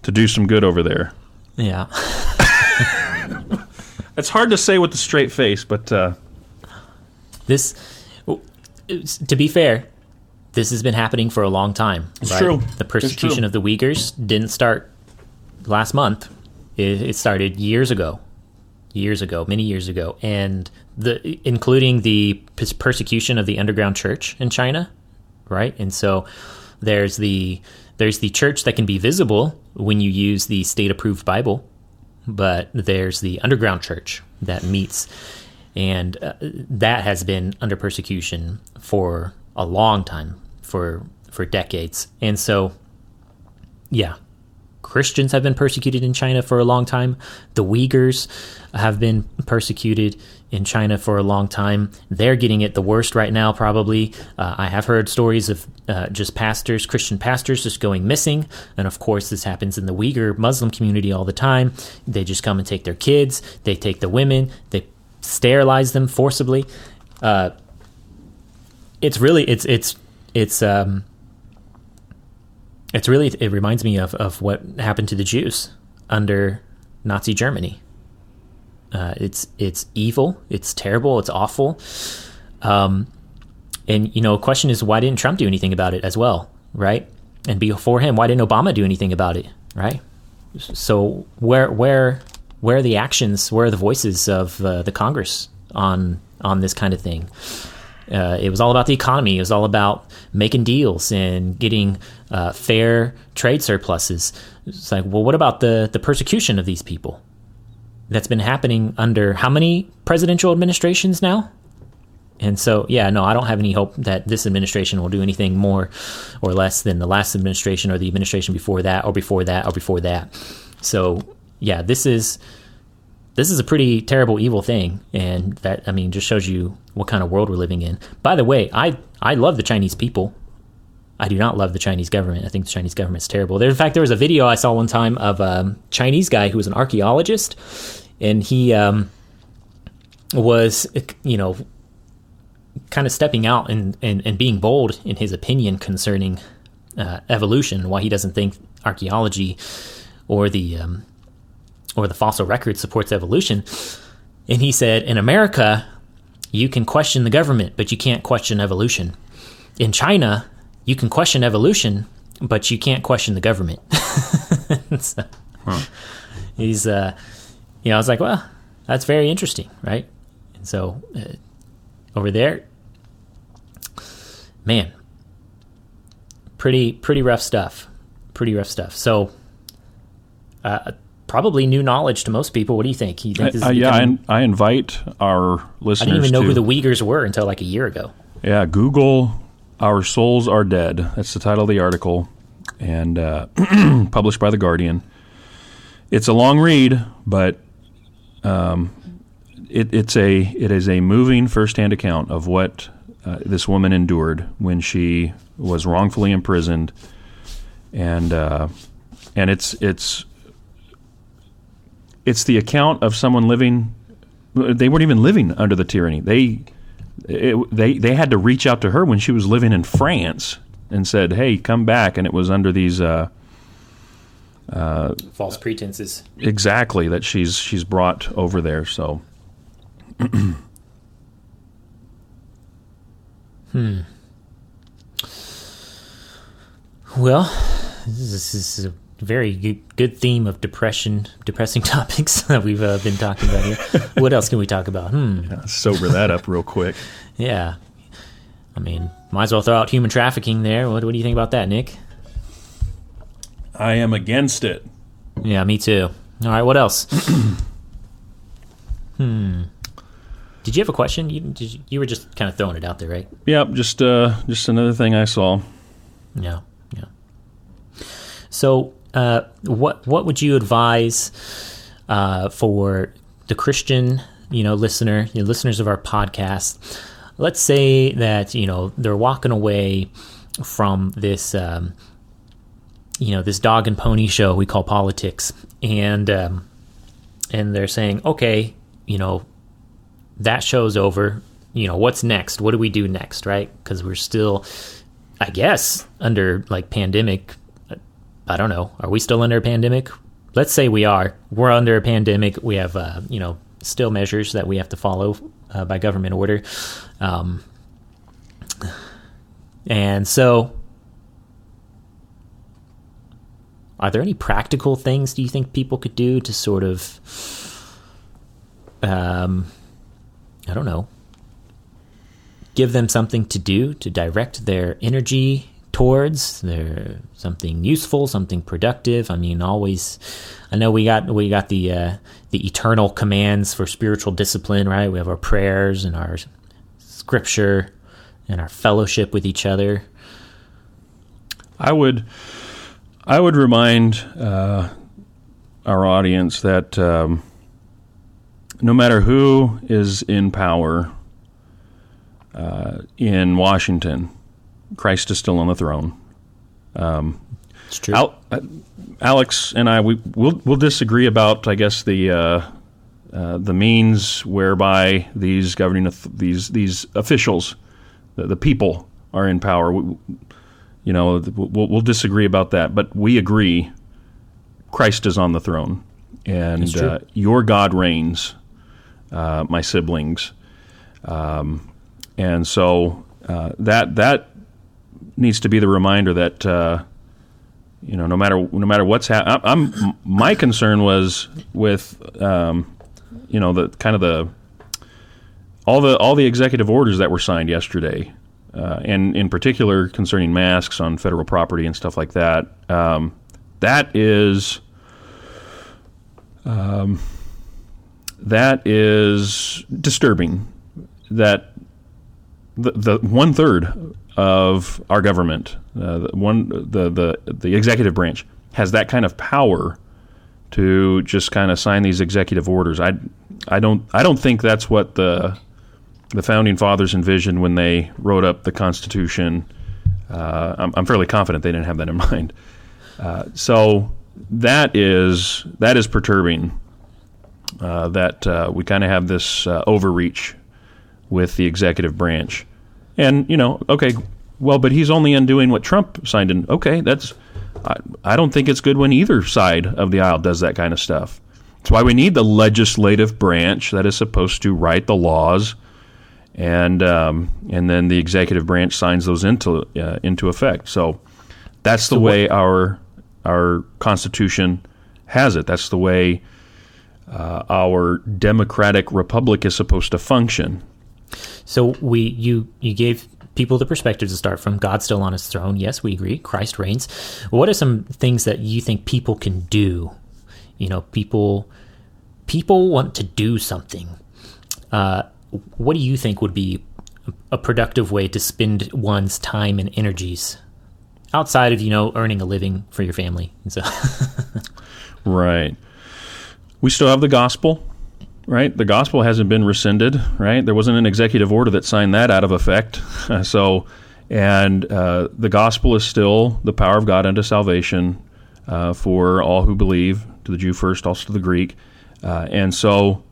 to do some good over there. Yeah. It's hard to say with a straight face, but uh, this, to be fair, this has been happening for a long time. It's right? true. The persecution true. of the Uyghurs didn't start last month. It, it started years ago, years ago, many years ago, and the including the persecution of the underground church in China, right? And so there's the there's the church that can be visible when you use the state approved Bible, but there's the underground church that meets. And uh, that has been under persecution for a long time for for decades. And so yeah christians have been persecuted in china for a long time. The uyghurs have been persecuted in china for a long time. They're getting it the worst right now probably. Uh, i have heard stories of uh, just pastors christian pastors just going missing. And of course this happens in the uyghur muslim community all the time. They just come and take their kids. They take the women. They sterilize them forcibly. Uh, it's really it's it's it's um, it's really it reminds me of of what happened to the Jews under Nazi Germany. Uh, it's it's evil. It's terrible. It's awful. Um, and you know, question is why didn't Trump do anything about it as well, right? And before him, why didn't Obama do anything about it, right? So where where where are the actions? Where are the voices of uh, the Congress on on this kind of thing? Uh, it was all about the economy. It was all about making deals and getting uh, fair trade surpluses. It's like, well, what about the the persecution of these people? That's been happening under how many presidential administrations now? And so, yeah, no, I don't have any hope that this administration will do anything more or less than the last administration or the administration before that or before that or before that. So, yeah, this is this is a pretty terrible, evil thing, and that I mean just shows you what kind of world we're living in. By the way, I I love the Chinese people. I do not love the Chinese government. I think the Chinese government's terrible. There, in fact, there was a video I saw one time of a Chinese guy who was an archaeologist, and he um, was, you know, kind of stepping out and, and, and being bold in his opinion concerning uh, evolution, why he doesn't think archaeology or the um, or the fossil record supports evolution. And he said, in America, you can question the government, but you can't question evolution. In China, you can question evolution, but you can't question the government. so, huh. He's, uh, you know, I was like, well, that's very interesting, right? And so uh, over there, man, pretty pretty rough stuff. Pretty rough stuff. So, uh, probably new knowledge to most people. What do you think? You think uh, yeah, I, I, invite our listeners. I didn't even know to, who the Uyghurs were until like a year ago. Yeah, Google "Our Souls Are Dead." That's the title of the article, and uh, published by the Guardian. It's a long read, but um, it, it's a it is a moving firsthand account of what uh, this woman endured when she was wrongfully imprisoned, and uh, and it's it's it's the account of someone living. They weren't even living under the tyranny. They it, they they had to reach out to her when she was living in France and said, "Hey, come back." And it was under these uh, uh, false pretenses. Exactly that she's she's brought over there. So. Hmm. Well, this is a very good, good theme of depression, depressing topics that we've uh, been talking about here. what else can we talk about? Hmm. Yeah, sober that up real quick. yeah. I mean, might as well throw out human trafficking there. What, what do you think about that, Nick? I am against it. Yeah, me too. All right, what else? hmm. Did you have a question? You, you, you were just kind of throwing it out there, right? Yep, just uh, just another thing I saw. Yeah, yeah. So, uh, what what would you advise uh, for the Christian, you know, listener, you know, listeners of our podcast? Let's say that you know they're walking away from this, um, you know, this dog and pony show we call politics, and um, and they're saying, okay, you know, that show's over. You know, what's next? What do we do next, right? Because we're still, I guess, under like pandemic. I don't know. Are we still under a pandemic? Let's say we are. We're under a pandemic. We have, uh, you know, still measures that we have to follow uh, by government order. Um, and so, are there any practical things do you think people could do to sort of um, I don't know, give them something to do to direct their energy towards their something useful, something productive. I mean, always. I know we got we got the uh, the eternal commands for spiritual discipline, right? We have our prayers and our scripture and our fellowship with each other. I would I would remind uh, our audience that. Um, no matter who is in power uh, in Washington, Christ is still on the throne. Um, it's true. Al- uh, Alex and I, we will we'll disagree about, I guess, the uh, uh the means whereby these governing these these officials, the, the, people, are in power. We, you know, we'll, we'll disagree about that, but we agree Christ is on the throne, and uh, your God reigns uh, my siblings, um, and so uh, that that needs to be the reminder that uh, you know no matter no matter what's happening. I'm my concern was with um, you know the kind of the all the all the executive orders that were signed yesterday, uh, and in particular concerning masks on federal property and stuff like that. Um, that is. Um, that is disturbing. That the, the one third of our government, uh, the one the, the the executive branch, has that kind of power to just kind of sign these executive orders. I I don't I don't think that's what the the founding fathers envisioned when they wrote up the Constitution. Uh, I'm, I'm, fairly confident they didn't have that in mind. Uh, so that is that is perturbing. Uh, that uh, we kind of have this uh, overreach with the executive branch, and you know, okay, well, but he's only undoing what Trump signed in. Okay, that's I, I don't think it's good when either side of the aisle does that kind of stuff. That's why we need the legislative branch that is supposed to write the laws, and um, and then the executive branch signs those into uh, into effect. So that's the way our our Constitution has it. That's the way uh, our democratic republic is supposed to function. So we you you gave people the perspective to start from. God's still on his throne. Yes, we agree. Christ reigns. What are some things that you think people can do? You know, people people want to do something. Uh, what do you think would be a productive way to spend one's time and energies outside of you know earning a living for your family? So, right. We still have the gospel, right? The gospel hasn't been rescinded, right? There wasn't an executive order that signed that out of effect. so, and uh, the gospel is still the power of God unto salvation uh, for all who believe, to the Jew first, also to the Greek. Uh, and so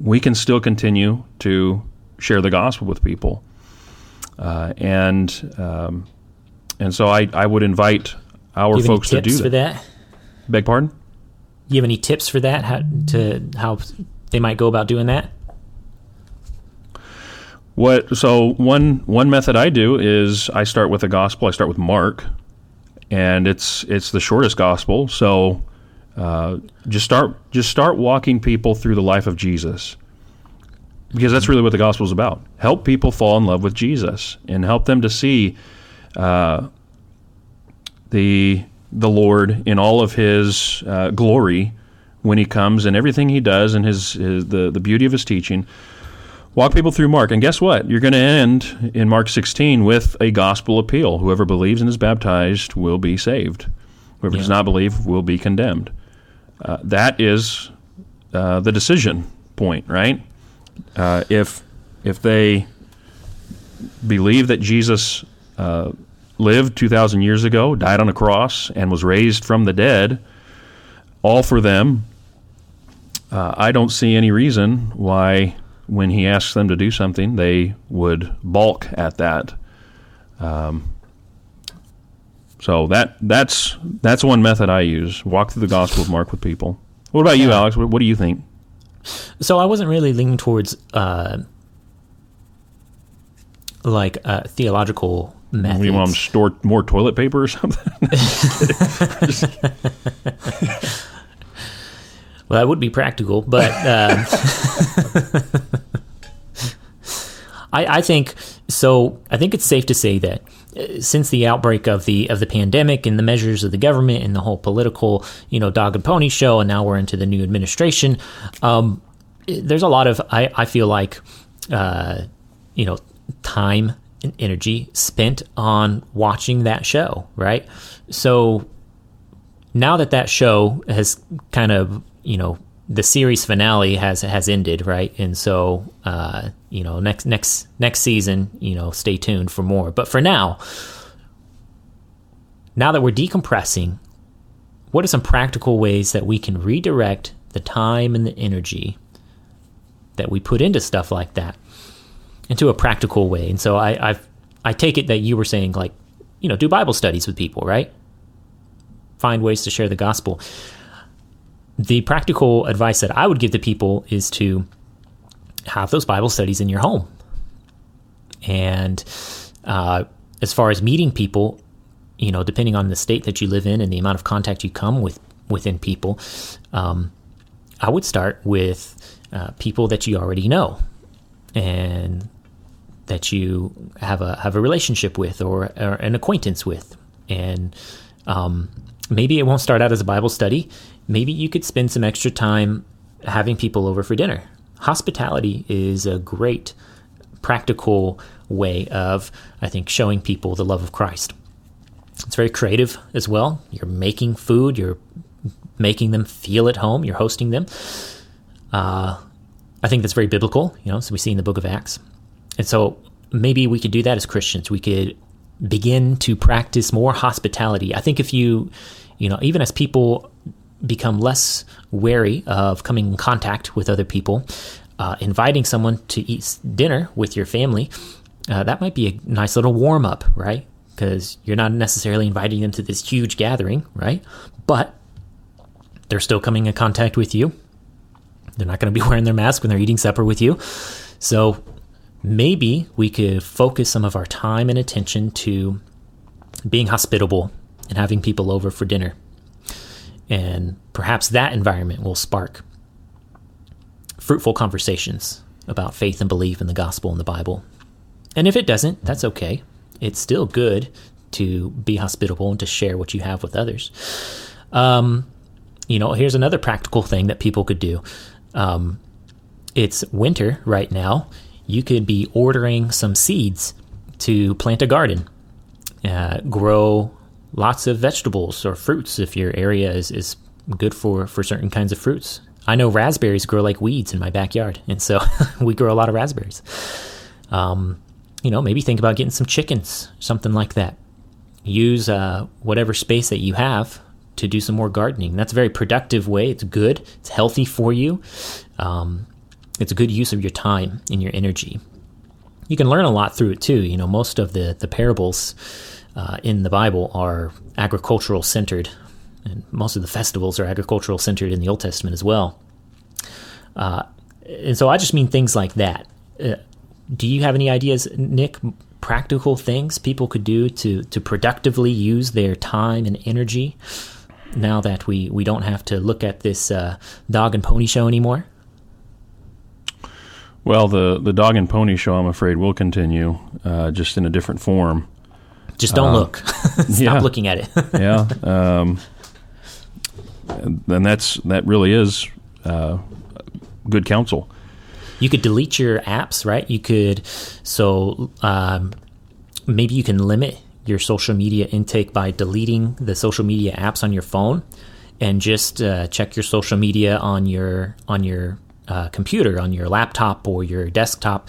we can still continue to share the gospel with people. Uh, and um, and so I, I would invite our folks to do that. for that. Beg pardon? You have any tips for that? How to how they might go about doing that? What so one one method I do is I start with the gospel. I start with Mark, and it's it's the shortest gospel. So uh, just start just start walking people through the life of Jesus, because that's really what the gospel is about. Help people fall in love with Jesus and help them to see uh, the the Lord in all of His uh, glory when He comes and everything He does and his, his the the beauty of His teaching. Walk people through Mark, and guess what? You're going to end in Mark 16 with a gospel appeal. Whoever believes and is baptized will be saved. Whoever yeah. does not believe will be condemned. Uh, that is uh, the decision point, right? Uh, if if they believe that Jesus uh, lived two thousand years ago, died on a cross, and was raised from the dead, all for them, uh, I don't see any reason why, when he asks them to do something, they would balk at that. Um, so that that's that's one method I use. Walk through the Gospel of Mark with people. What about you, Alex? What, what do you think? So I wasn't really leaning towards uh, like uh, theological methods. You want them to store more toilet paper or something? well, that would be practical, but uh, I, I think so. I think it's safe to say that since the outbreak of the of the pandemic and the measures of the government and the whole political you know dog and pony show, and now we're into the new administration. Um, there's a lot of I, I feel like uh, you know time and energy spent on watching that show, right? So now that that show has kind of you know the series finale has has ended, right? And so, uh, you know, next next next season, you know, stay tuned for more. But for now, now that we're decompressing, what are some practical ways that we can redirect the time and the energy that we put into stuff like that into a practical way? And so, I I've, I take it that you were saying like, you know, do Bible studies with people, right? Find ways to share the gospel the practical advice that I would give to people is to have those Bible studies in your home. And uh, as far as meeting people, you know, depending on the state that you live in and the amount of contact you come with within people, um, I would start with uh, people that you already know and that you have a have a relationship with or, or an acquaintance with, and um, maybe it won't start out as a Bible study maybe you could spend some extra time having people over for dinner. Hospitality is a great practical way of, I think, showing people the love of Christ. It's very creative as well. You're making food, you're making them feel at home, you're hosting them. Uh, I think that's very biblical, you know, so we see in the book of Acts. And so maybe we could do that as Christians. We could begin to practice more hospitality. I think if you, you know, even as people become less wary of coming in contact with other people, uh, inviting someone to eat dinner with your family, uh, that might be a nice little warm up, right? Because you're not necessarily inviting them to this huge gathering, right? But they're still coming in contact with you. They're not going to be wearing their mask when they're eating supper with you. So maybe we could focus some of our time and attention to being hospitable and having people over for dinner. And perhaps that environment will spark fruitful conversations about faith and belief in the gospel and the Bible. And if it doesn't, that's okay. It's still good to be hospitable and to share what you have with others. Um, you know, here's another practical thing that people could do. Um, it's winter right now. You could be ordering some seeds to plant a garden, uh, grow lots of vegetables or fruits if your area is, is good for, for certain kinds of fruits. I know raspberries grow like weeds in my backyard, and so we grow a lot of raspberries. Um, you know, maybe think about getting some chickens, something like that. Use uh, whatever space that you have to do some more gardening. That's a very productive way. It's good. It's healthy for you. Um, it's a good use of your time and your energy. You can learn a lot through it too. You know, most of the the parables uh, in the Bible are agricultural centered, and most of the festivals are agricultural centered in the Old Testament as well. Uh, and so I just mean things like that. Uh, do you have any ideas, Nick? Practical things people could do to to productively use their time and energy now that we we don't have to look at this uh, dog and pony show anymore. Well, the the dog and pony show, I'm afraid, will continue, uh, just in a different form. Just don't uh, look. Stop yeah. looking at it. yeah, um, and that's that really is uh, good counsel. You could delete your apps, right? You could so um, maybe you can limit your social media intake by deleting the social media apps on your phone and just uh, check your social media on your on your uh, computer, on your laptop or your desktop.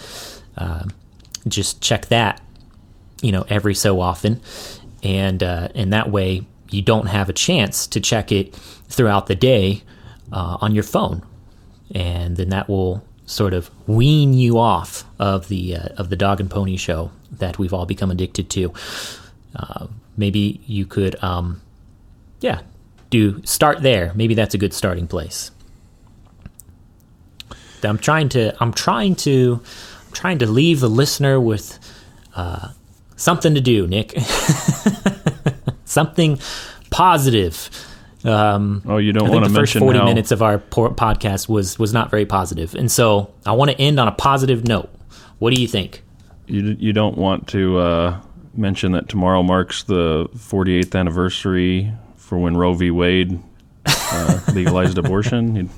Uh, just check that, you know, every so often, and uh, and that way you don't have a chance to check it throughout the day uh, on your phone, and then that will sort of wean you off of the uh, of the dog and pony show that we've all become addicted to. Uh, maybe you could, um, yeah, do start there. Maybe that's a good starting place. I'm trying to. I'm trying to. I'm trying to leave the listener with uh, something to do, Nick. something positive. Um, oh, you don't want to mention the first forty how... minutes of our podcast was was not very positive, and so I want to end on a positive note. What do you think? You you don't want to uh, mention that tomorrow marks the 48th anniversary for when Roe v. Wade uh, legalized abortion.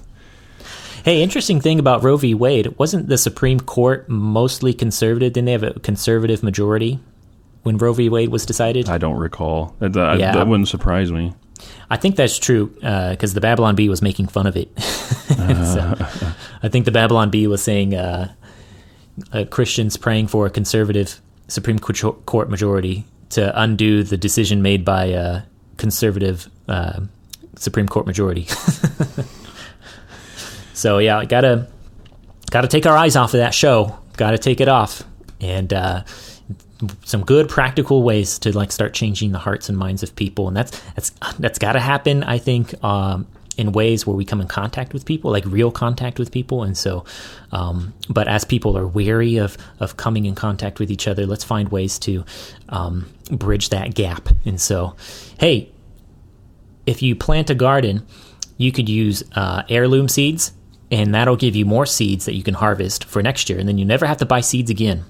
Hey, interesting thing about Roe v. Wade wasn't the Supreme Court mostly conservative? Didn't they have a conservative majority when Roe v. Wade was decided? I don't recall. That, that, yeah. that wouldn't surprise me. I think that's true because uh, the Babylon Bee was making fun of it. so, I think the Babylon Bee was saying uh, uh, Christians praying for a conservative Supreme Court majority to undo the decision made by a conservative uh, Supreme Court majority. so yeah, gotta gotta take our eyes off of that show. Gotta take it off, and uh, some good practical ways to like start changing the hearts and minds of people, and that's that's that's gotta happen. I think um, in ways where we come in contact with people, like real contact with people. And so, um, but as people are weary of of coming in contact with each other, let's find ways to um, bridge that gap. And so, hey, if you plant a garden, you could use uh, heirloom seeds, and that'll give you more seeds that you can harvest for next year. And then you never have to buy seeds again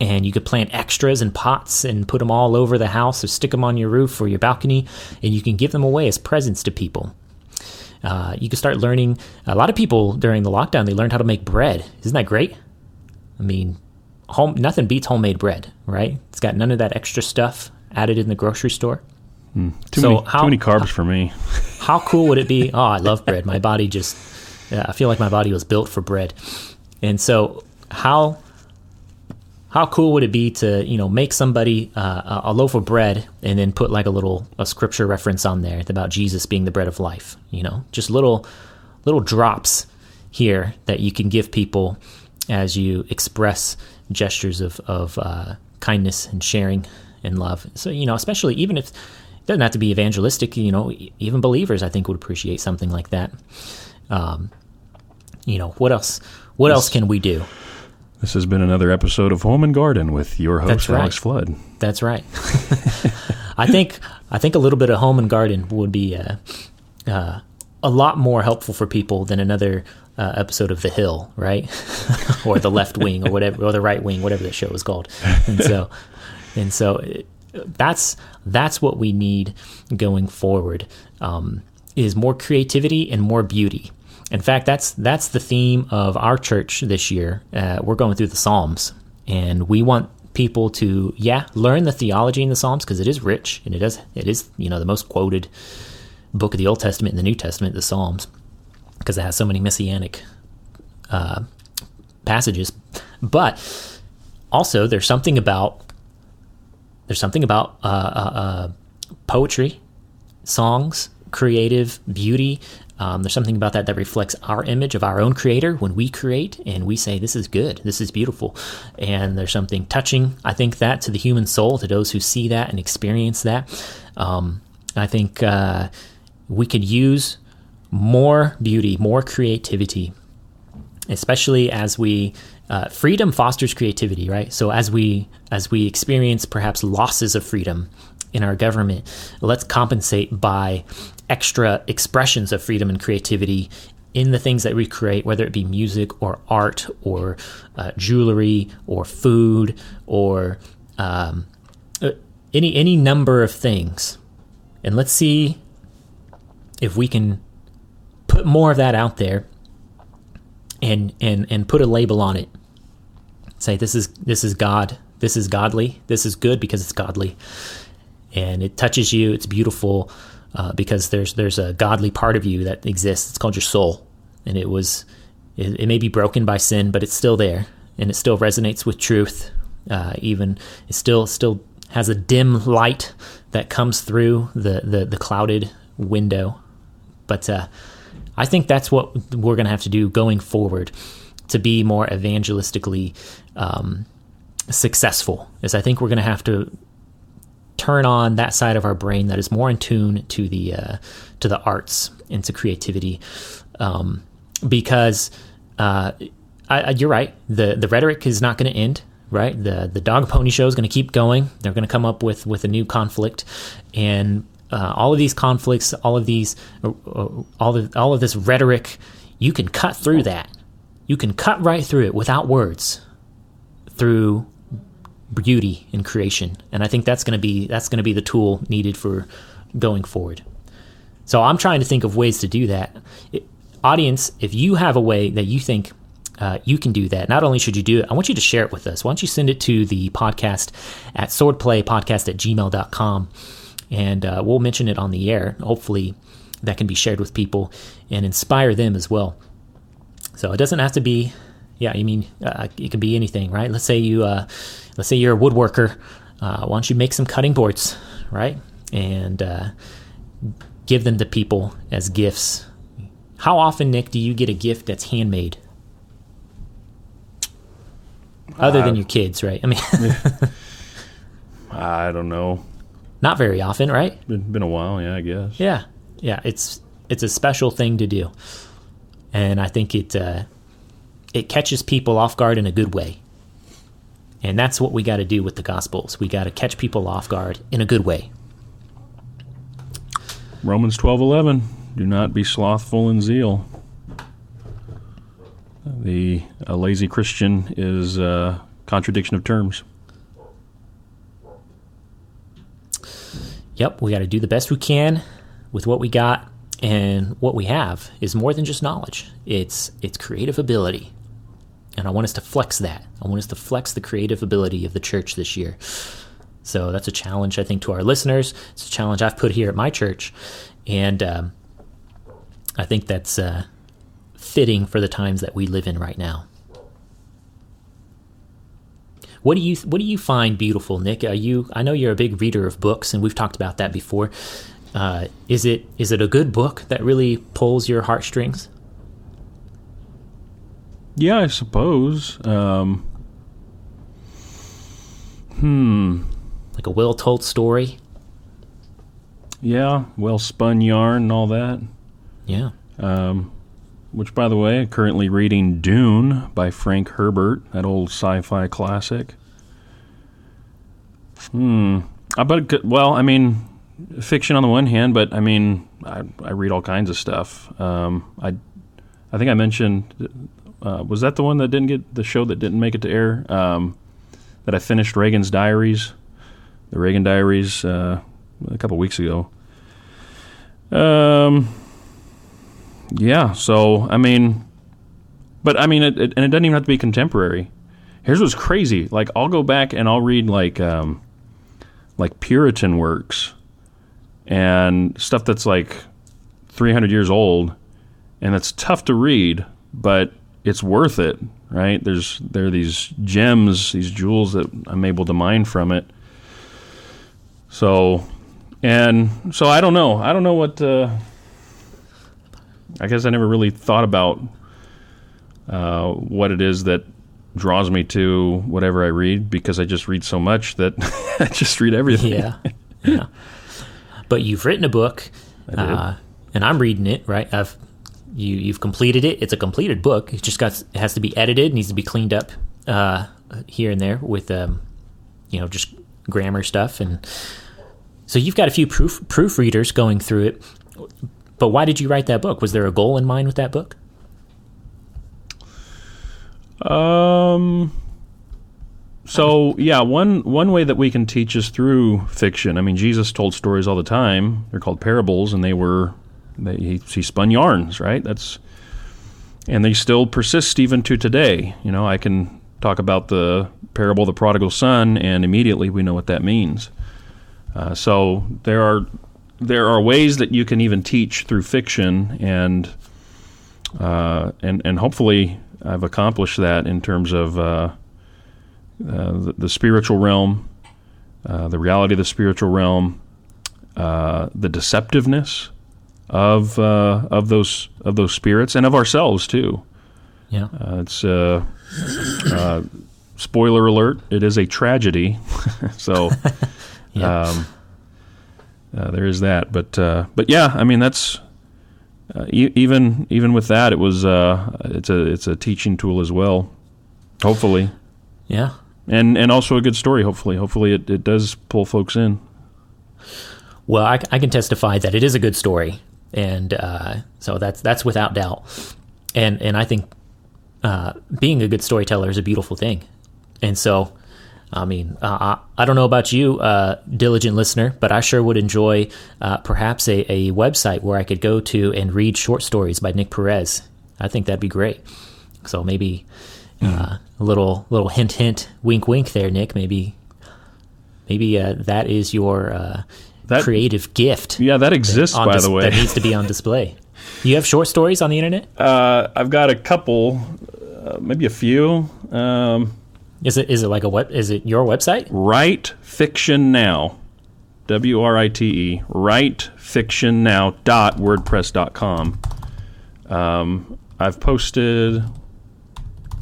and you could plant extras in pots and put them all over the house or stick them on your roof or your balcony and you can give them away as presents to people uh, you can start learning. A lot of people during the lockdown they learned how to make bread. Isn't that great? I mean, home nothing beats homemade bread, right? It's got none of that extra stuff added in the grocery store. Mm, too, so many, how, too many carbs for me. how cool would it be? Oh, I love bread. My body just, I feel like my body was built for bread. And so, how how cool would it be to you know make somebody uh, a loaf of bread and then put like a little a scripture reference on there about Jesus being the bread of life? You know, just little little drops here that you can give people as you express gestures of of uh, kindness and sharing and love. So you know, especially even if it doesn't have to be evangelistic. You know, even believers I think would appreciate something like that. Um, you know, what else? What else can we do? This has been another episode of Home and Garden with your host That's right. Alex Flood. That's right. I think I think a little bit of home and garden would be uh, uh, a lot more helpful for people than another uh, episode of The Hill, right? or The Left Wing, or whatever, or The Right Wing, whatever that show is called. And so, and so uh, that's that's what we need going forward. Um, is more creativity and more beauty. In fact, that's that's the theme of our church this year. Uh, we're going through the Psalms, and we want people to yeah learn the theology in the Psalms because it is rich and it is it is you know the most quoted book of the Old Testament and the New Testament, the Psalms, because it has so many messianic uh, passages. But also, there's something about there's something about uh, uh, uh poetry, songs, creative beauty um, there's something about that that reflects our image of our own creator when we create and we say, This is good, this is beautiful. And there's something touching, I think, that to the human soul, to those who see that and experience that. Um, I think uh, we could use more beauty, more creativity, especially as we. Uh, freedom fosters creativity, right? So as we as we experience perhaps losses of freedom in our government, let's compensate by extra expressions of freedom and creativity in the things that we create, whether it be music or art or uh, jewelry or food or um, uh, any any number of things, and let's see if we can put more of that out there and and and put a label on it. Say this is this is God. This is godly. This is good because it's godly, and it touches you. It's beautiful uh, because there's there's a godly part of you that exists. It's called your soul, and it was it, it may be broken by sin, but it's still there, and it still resonates with truth. Uh, even it still still has a dim light that comes through the the, the clouded window. But uh, I think that's what we're going to have to do going forward to be more evangelistically um, successful. Is I think we're going to have to turn on that side of our brain that is more in tune to the uh, to the arts and to creativity, um, because uh, I, I, you're right. the The rhetoric is not going to end. Right. the The dog pony show is going to keep going. They're going to come up with with a new conflict, and uh, all of these conflicts, all of these, uh, uh, all of all of this rhetoric, you can cut through that. You can cut right through it without words, through beauty in creation. And I think that's going to be that's going to be the tool needed for going forward. So I'm trying to think of ways to do that. It, audience, if you have a way that you think uh, you can do that, not only should you do it, I want you to share it with us. Why don't you send it to the podcast at swordplaypodcast at gmail.com and uh, we'll mention it on the air. Hopefully, that can be shared with people and inspire them as well. So it doesn't have to be, yeah, I mean, uh, it can be anything, right? Let's say you uh, let's say you're a woodworker. Uh, why don't you make some cutting boards, right? And uh, give them to people as gifts. How often, Nick, do you get a gift that's handmade? Other than uh, your kids, right? I mean, I don't know. Not very often, right? Been, been a while, yeah, I guess. Yeah, yeah. It's it's a special thing to do, and I think it uh, it catches people off guard in a good way. And that's what we got to do with the Gospels. We got to catch people off guard in a good way. Romans 12:11 Do not be slothful in zeal. The a lazy Christian is a contradiction of terms. Yep, we got to do the best we can with what we got and what we have is more than just knowledge. It's it's creative ability. And I want us to flex that. I want us to flex the creative ability of the church this year. So that's a challenge, I think, to our listeners. It's a challenge I've put here at my church. And um, I think that's uh, fitting for the times that we live in right now. What do you what do you find beautiful, Nick? Are you I know you're a big reader of books, and we've talked about that before. Uh, is it is it a good book that really pulls your heartstrings? Yeah, I suppose. Um, hmm. Like a well told story. Yeah, well spun yarn and all that. Yeah. Um, which, by the way, I'm currently reading Dune by Frank Herbert, that old sci-fi classic. Hmm. I bet. Well, I mean, fiction on the one hand, but I mean, I, I read all kinds of stuff. Um, I, I think I mentioned. Uh, was that the one that didn't get the show that didn't make it to air? Um, that I finished Reagan's Diaries, the Reagan Diaries, uh, a couple weeks ago. Um yeah, so I mean, but I mean, it, it, and it doesn't even have to be contemporary. Here's what's crazy: like I'll go back and I'll read like um, like Puritan works and stuff that's like 300 years old, and it's tough to read, but it's worth it, right? There's there are these gems, these jewels that I'm able to mine from it. So, and so I don't know. I don't know what. Uh, I guess I never really thought about uh, what it is that draws me to whatever I read because I just read so much that I just read everything. Yeah, yeah. But you've written a book, uh, and I'm reading it. Right, I've you you've completed it. It's a completed book. It just got it has to be edited, needs to be cleaned up uh, here and there with um, you know just grammar stuff, and so you've got a few proof proofreaders going through it but why did you write that book? Was there a goal in mind with that book? Um. So yeah, one one way that we can teach is through fiction. I mean, Jesus told stories all the time. They're called parables, and they were they, he, he spun yarns, right? That's and they still persist even to today. You know, I can talk about the parable of the prodigal son, and immediately we know what that means. Uh, so there are there are ways that you can even teach through fiction, and uh, and and hopefully I've accomplished that in terms of uh, uh, the, the, spiritual realm, uh, the reality of the spiritual realm, uh, the deceptiveness of uh, of those of those spirits and of ourselves too. Yeah, it's a spoiler alert. It is a tragedy. so. yeah. Um, uh, there is that. But uh, but yeah, I mean that's uh, e- even even with that, it was uh, it's a it's a teaching tool as well. Hopefully, yeah, and and also a good story. Hopefully, hopefully it, it does pull folks in. Well, I, I can testify that it is a good story, and uh, so that's that's without doubt. And and I think uh, being a good storyteller is a beautiful thing, and so I mean, uh, I don't know about you, uh, diligent listener, but I sure would enjoy uh, perhaps a, a website where I could go to and read short stories by Nick Perez. I think that'd be great. So maybe mm. a little little hint, hint, wink, wink there, Nick. Maybe maybe uh, that is your uh, that, creative gift. Yeah, that exists, by dis- the way. That needs to be on display. you have short stories on the internet? I've got a couple, maybe a few. Um, is it is it like a web? Is it your website? Write fiction now. W R I T E. Write fiction now. Dot wordpress.com. Um, I've posted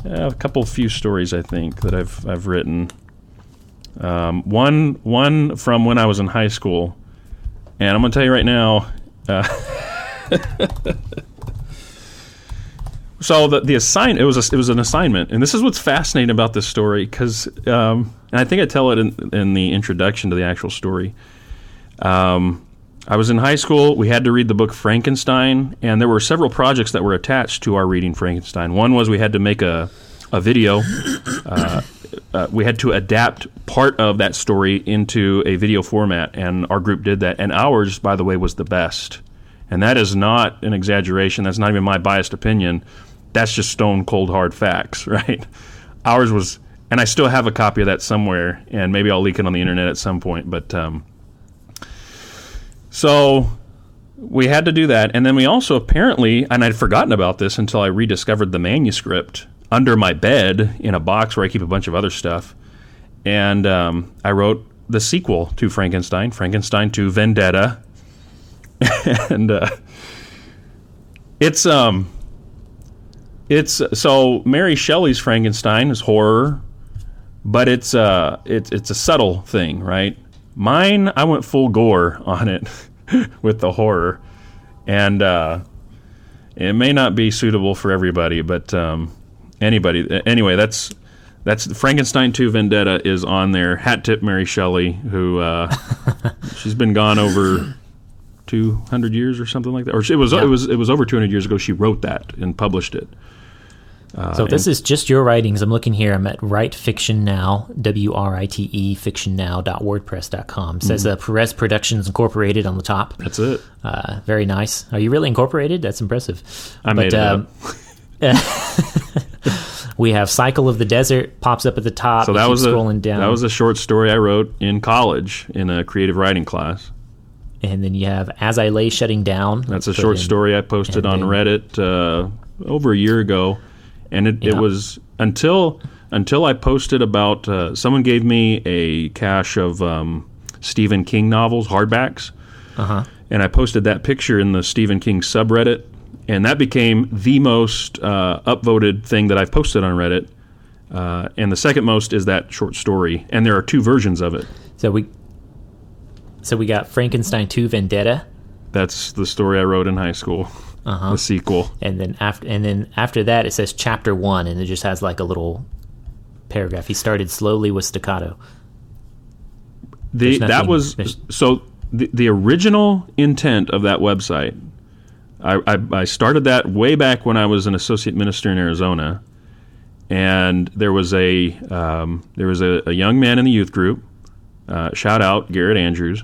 a couple few stories I think that I've I've written. Um, one one from when I was in high school, and I'm gonna tell you right now. Uh, so the the assign it was a, it was an assignment, and this is what's fascinating about this story because, um, and I think I tell it in, in the introduction to the actual story. Um, I was in high school. We had to read the book Frankenstein, and there were several projects that were attached to our reading Frankenstein. One was we had to make a a video. Uh, uh, we had to adapt part of that story into a video format, and our group did that. And ours, by the way, was the best. And that is not an exaggeration. That's not even my biased opinion that's just stone cold hard facts, right? Ours was, and I still have a copy of that somewhere, and maybe I'll leak it on the internet at some point. But um, so we had to do that, and then we also apparently, and I'd forgotten about this until I rediscovered the manuscript under my bed in a box where I keep a bunch of other stuff. and um, I wrote the sequel to Frankenstein, Frankenstein 2 Vendetta, and uh, it's um, it's so Mary Shelley's Frankenstein is horror, but it's uh, it's it's a subtle thing, right? Mine, I went full gore on it with the horror, and uh, it may not be suitable for everybody, but um, anybody anyway. That's that's Frankenstein 2 Vendetta is on there. Hat tip Mary Shelley, who uh, she's been gone over 200 years or something like that, or it was Yeah. it was it was over 200 years ago. She wrote that and published it. So this is just your writings. I'm looking here. I'm at Write Fiction Now, W R I T E Fiction Now.wordpress.com. It says uh, Perez Productions Incorporated on the top. That's it. Uh, very nice. Are you really incorporated? That's impressive. I made it up. we have Cycle of the Desert pops up at the top. So that was a scrolling down, that was a short story I wrote in college in a creative writing class. and then you have As I Lay Shutting Down. That's a short in- story I posted on then- Reddit uh, over a year ago, and it, it was until until I posted about uh, someone gave me a cache of um, Stephen King novels hardbacks, Uh-huh. and I posted that picture in the Stephen King subreddit, and that became the most uh, upvoted thing that I've posted on Reddit. Uh, and the second most is that short story, and there are two versions of it. So we, so we got Frankenstein 2 Vendetta, That's the story I wrote in high school, Uh-huh. the sequel. and then after and then after that it says Chapter One, and it just has like a little paragraph. He started slowly with staccato. The, that was so the, the original intent of that website. I, I, started that way back when I was an associate minister in Arizona, and there was a um, there was a, a young man in the youth group. Uh, shout out Garrett Andrews.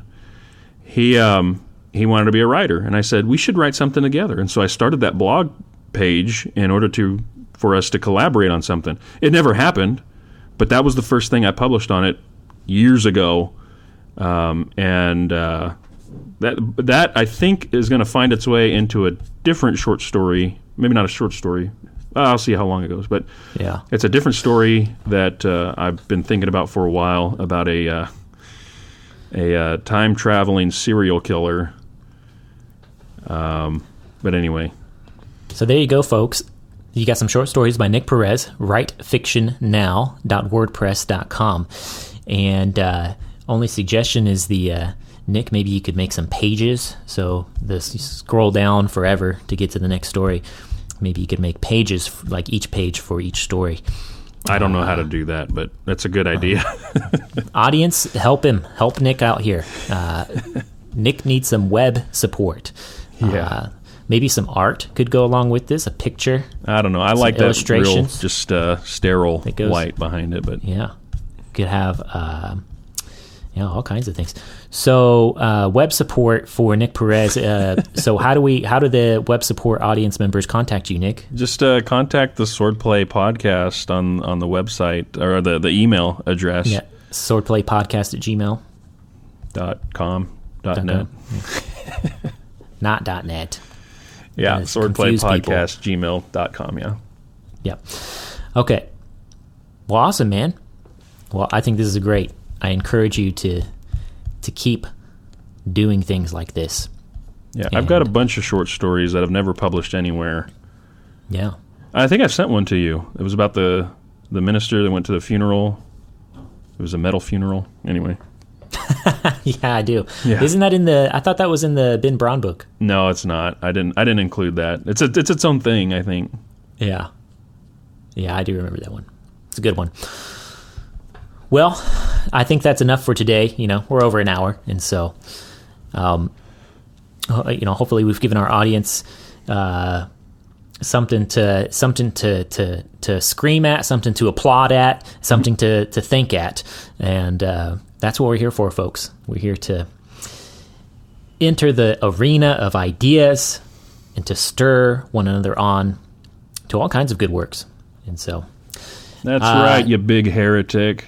He um, he wanted to be a writer, and I said we should write something together. And so I started that blog page in order to for us to collaborate on something. It never happened, but that was the first thing I published on it years ago, um, and uh, that that I think is going to find its way into a different short story. Maybe not a short story. Uh, I'll see how long it goes, but Yeah. it's a different story that uh, I've been thinking about for a while about a uh, a uh, time traveling serial killer. Um, but anyway, So there you go, folks. You got some short stories by Nick Perez, writefictionnow.wordpress.com. And uh, only suggestion is the uh, Nick, maybe you could make some pages. So this you scroll down forever to get to the next story. Maybe you could make pages, like each page for each story. I don't know how to do that, but that's a good idea. Audience, help him. Help Nick out here. Uh, Nick needs some web support. Yeah. Uh, maybe some art could go along with this, a picture. I don't know. I like that real, illustrations. just uh, sterile goes- white behind it, but Yeah, could have um, yeah all kinds of things. So uh, web support for Nick Perez. Uh, so how do we? How do the web support audience members contact you, Nick? just uh, contact the Swordplay podcast on on the website or the the email address Yeah, swordplaypodcast at gmail. dot com dot Dot net. Not dot net. Yeah, Yes, swordplay podcast gmail dot com. Yeah. Yep. Okay. Well, awesome, man. Well, I think this is great. I encourage you to to keep doing things like this. Yeah, I've got a bunch of short stories that I've never published anywhere. Yeah. I think I've sent one to you. It was about the the minister that went to the funeral. It was a metal funeral. Anyway, yeah, I do. Yeah. Isn't that in the? I thought that was in the Ben Brown book. no, it's not. I didn't. I didn't include that. It's a, it's its own thing. I think. Yeah. Yeah, I do remember that one. It's a good one. Well, I think that's enough for today. You know, we're over an hour, and so, um, you know, hopefully we've given our audience uh, something to something to to to scream at, something to applaud at, something to to think at, and uh, that's what we're here for, folks. We're here to enter the arena of ideas and to stir one another on to all kinds of good works. And so That's Uh, right, you big heretic.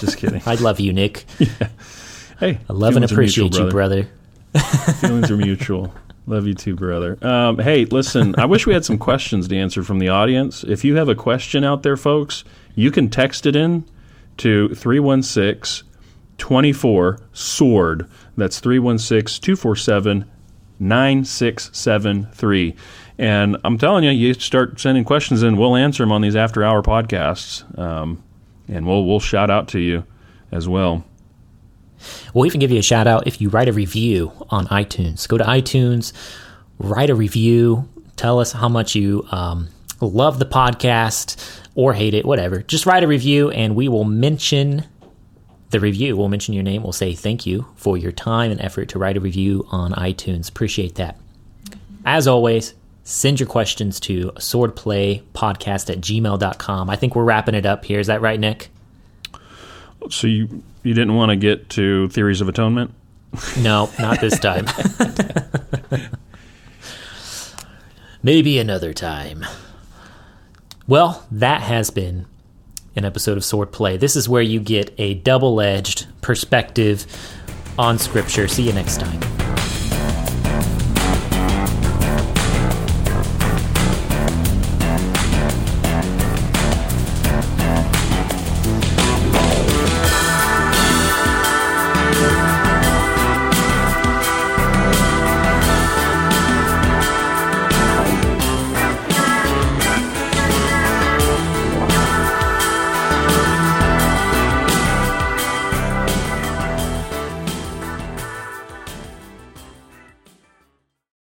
Just kidding. I love you, Nick. Yeah. Hey, I love and are mutual, appreciate you, brother. Feelings are mutual. Love you too, brother. Um, hey, listen, I wish we had some questions to answer from the audience. If you have a question out there, folks, you can text it in to 316 24 SWORD. That's 316 247 9673. And I'm telling you, you start sending questions in, we'll answer them on these after hour podcasts. Um, and we'll, we'll shout out to you as well. We'll even give you a shout out if you write a review on iTunes. Go to iTunes, write a review, tell us how much you um, love the podcast or hate it, whatever. Just write a review and we will mention the review. We'll mention your name. We'll say thank you for your time and effort to write a review on iTunes. Appreciate that. As always, send your questions to swordplaypodcast at gmail.com. I think we're wrapping it up here. Is that right, Nick? So you you didn't want to get to theories of atonement? No, not this time. Maybe another time. Well, that has been an episode of Swordplay. This is where you get a double edged perspective on Scripture. See you next time.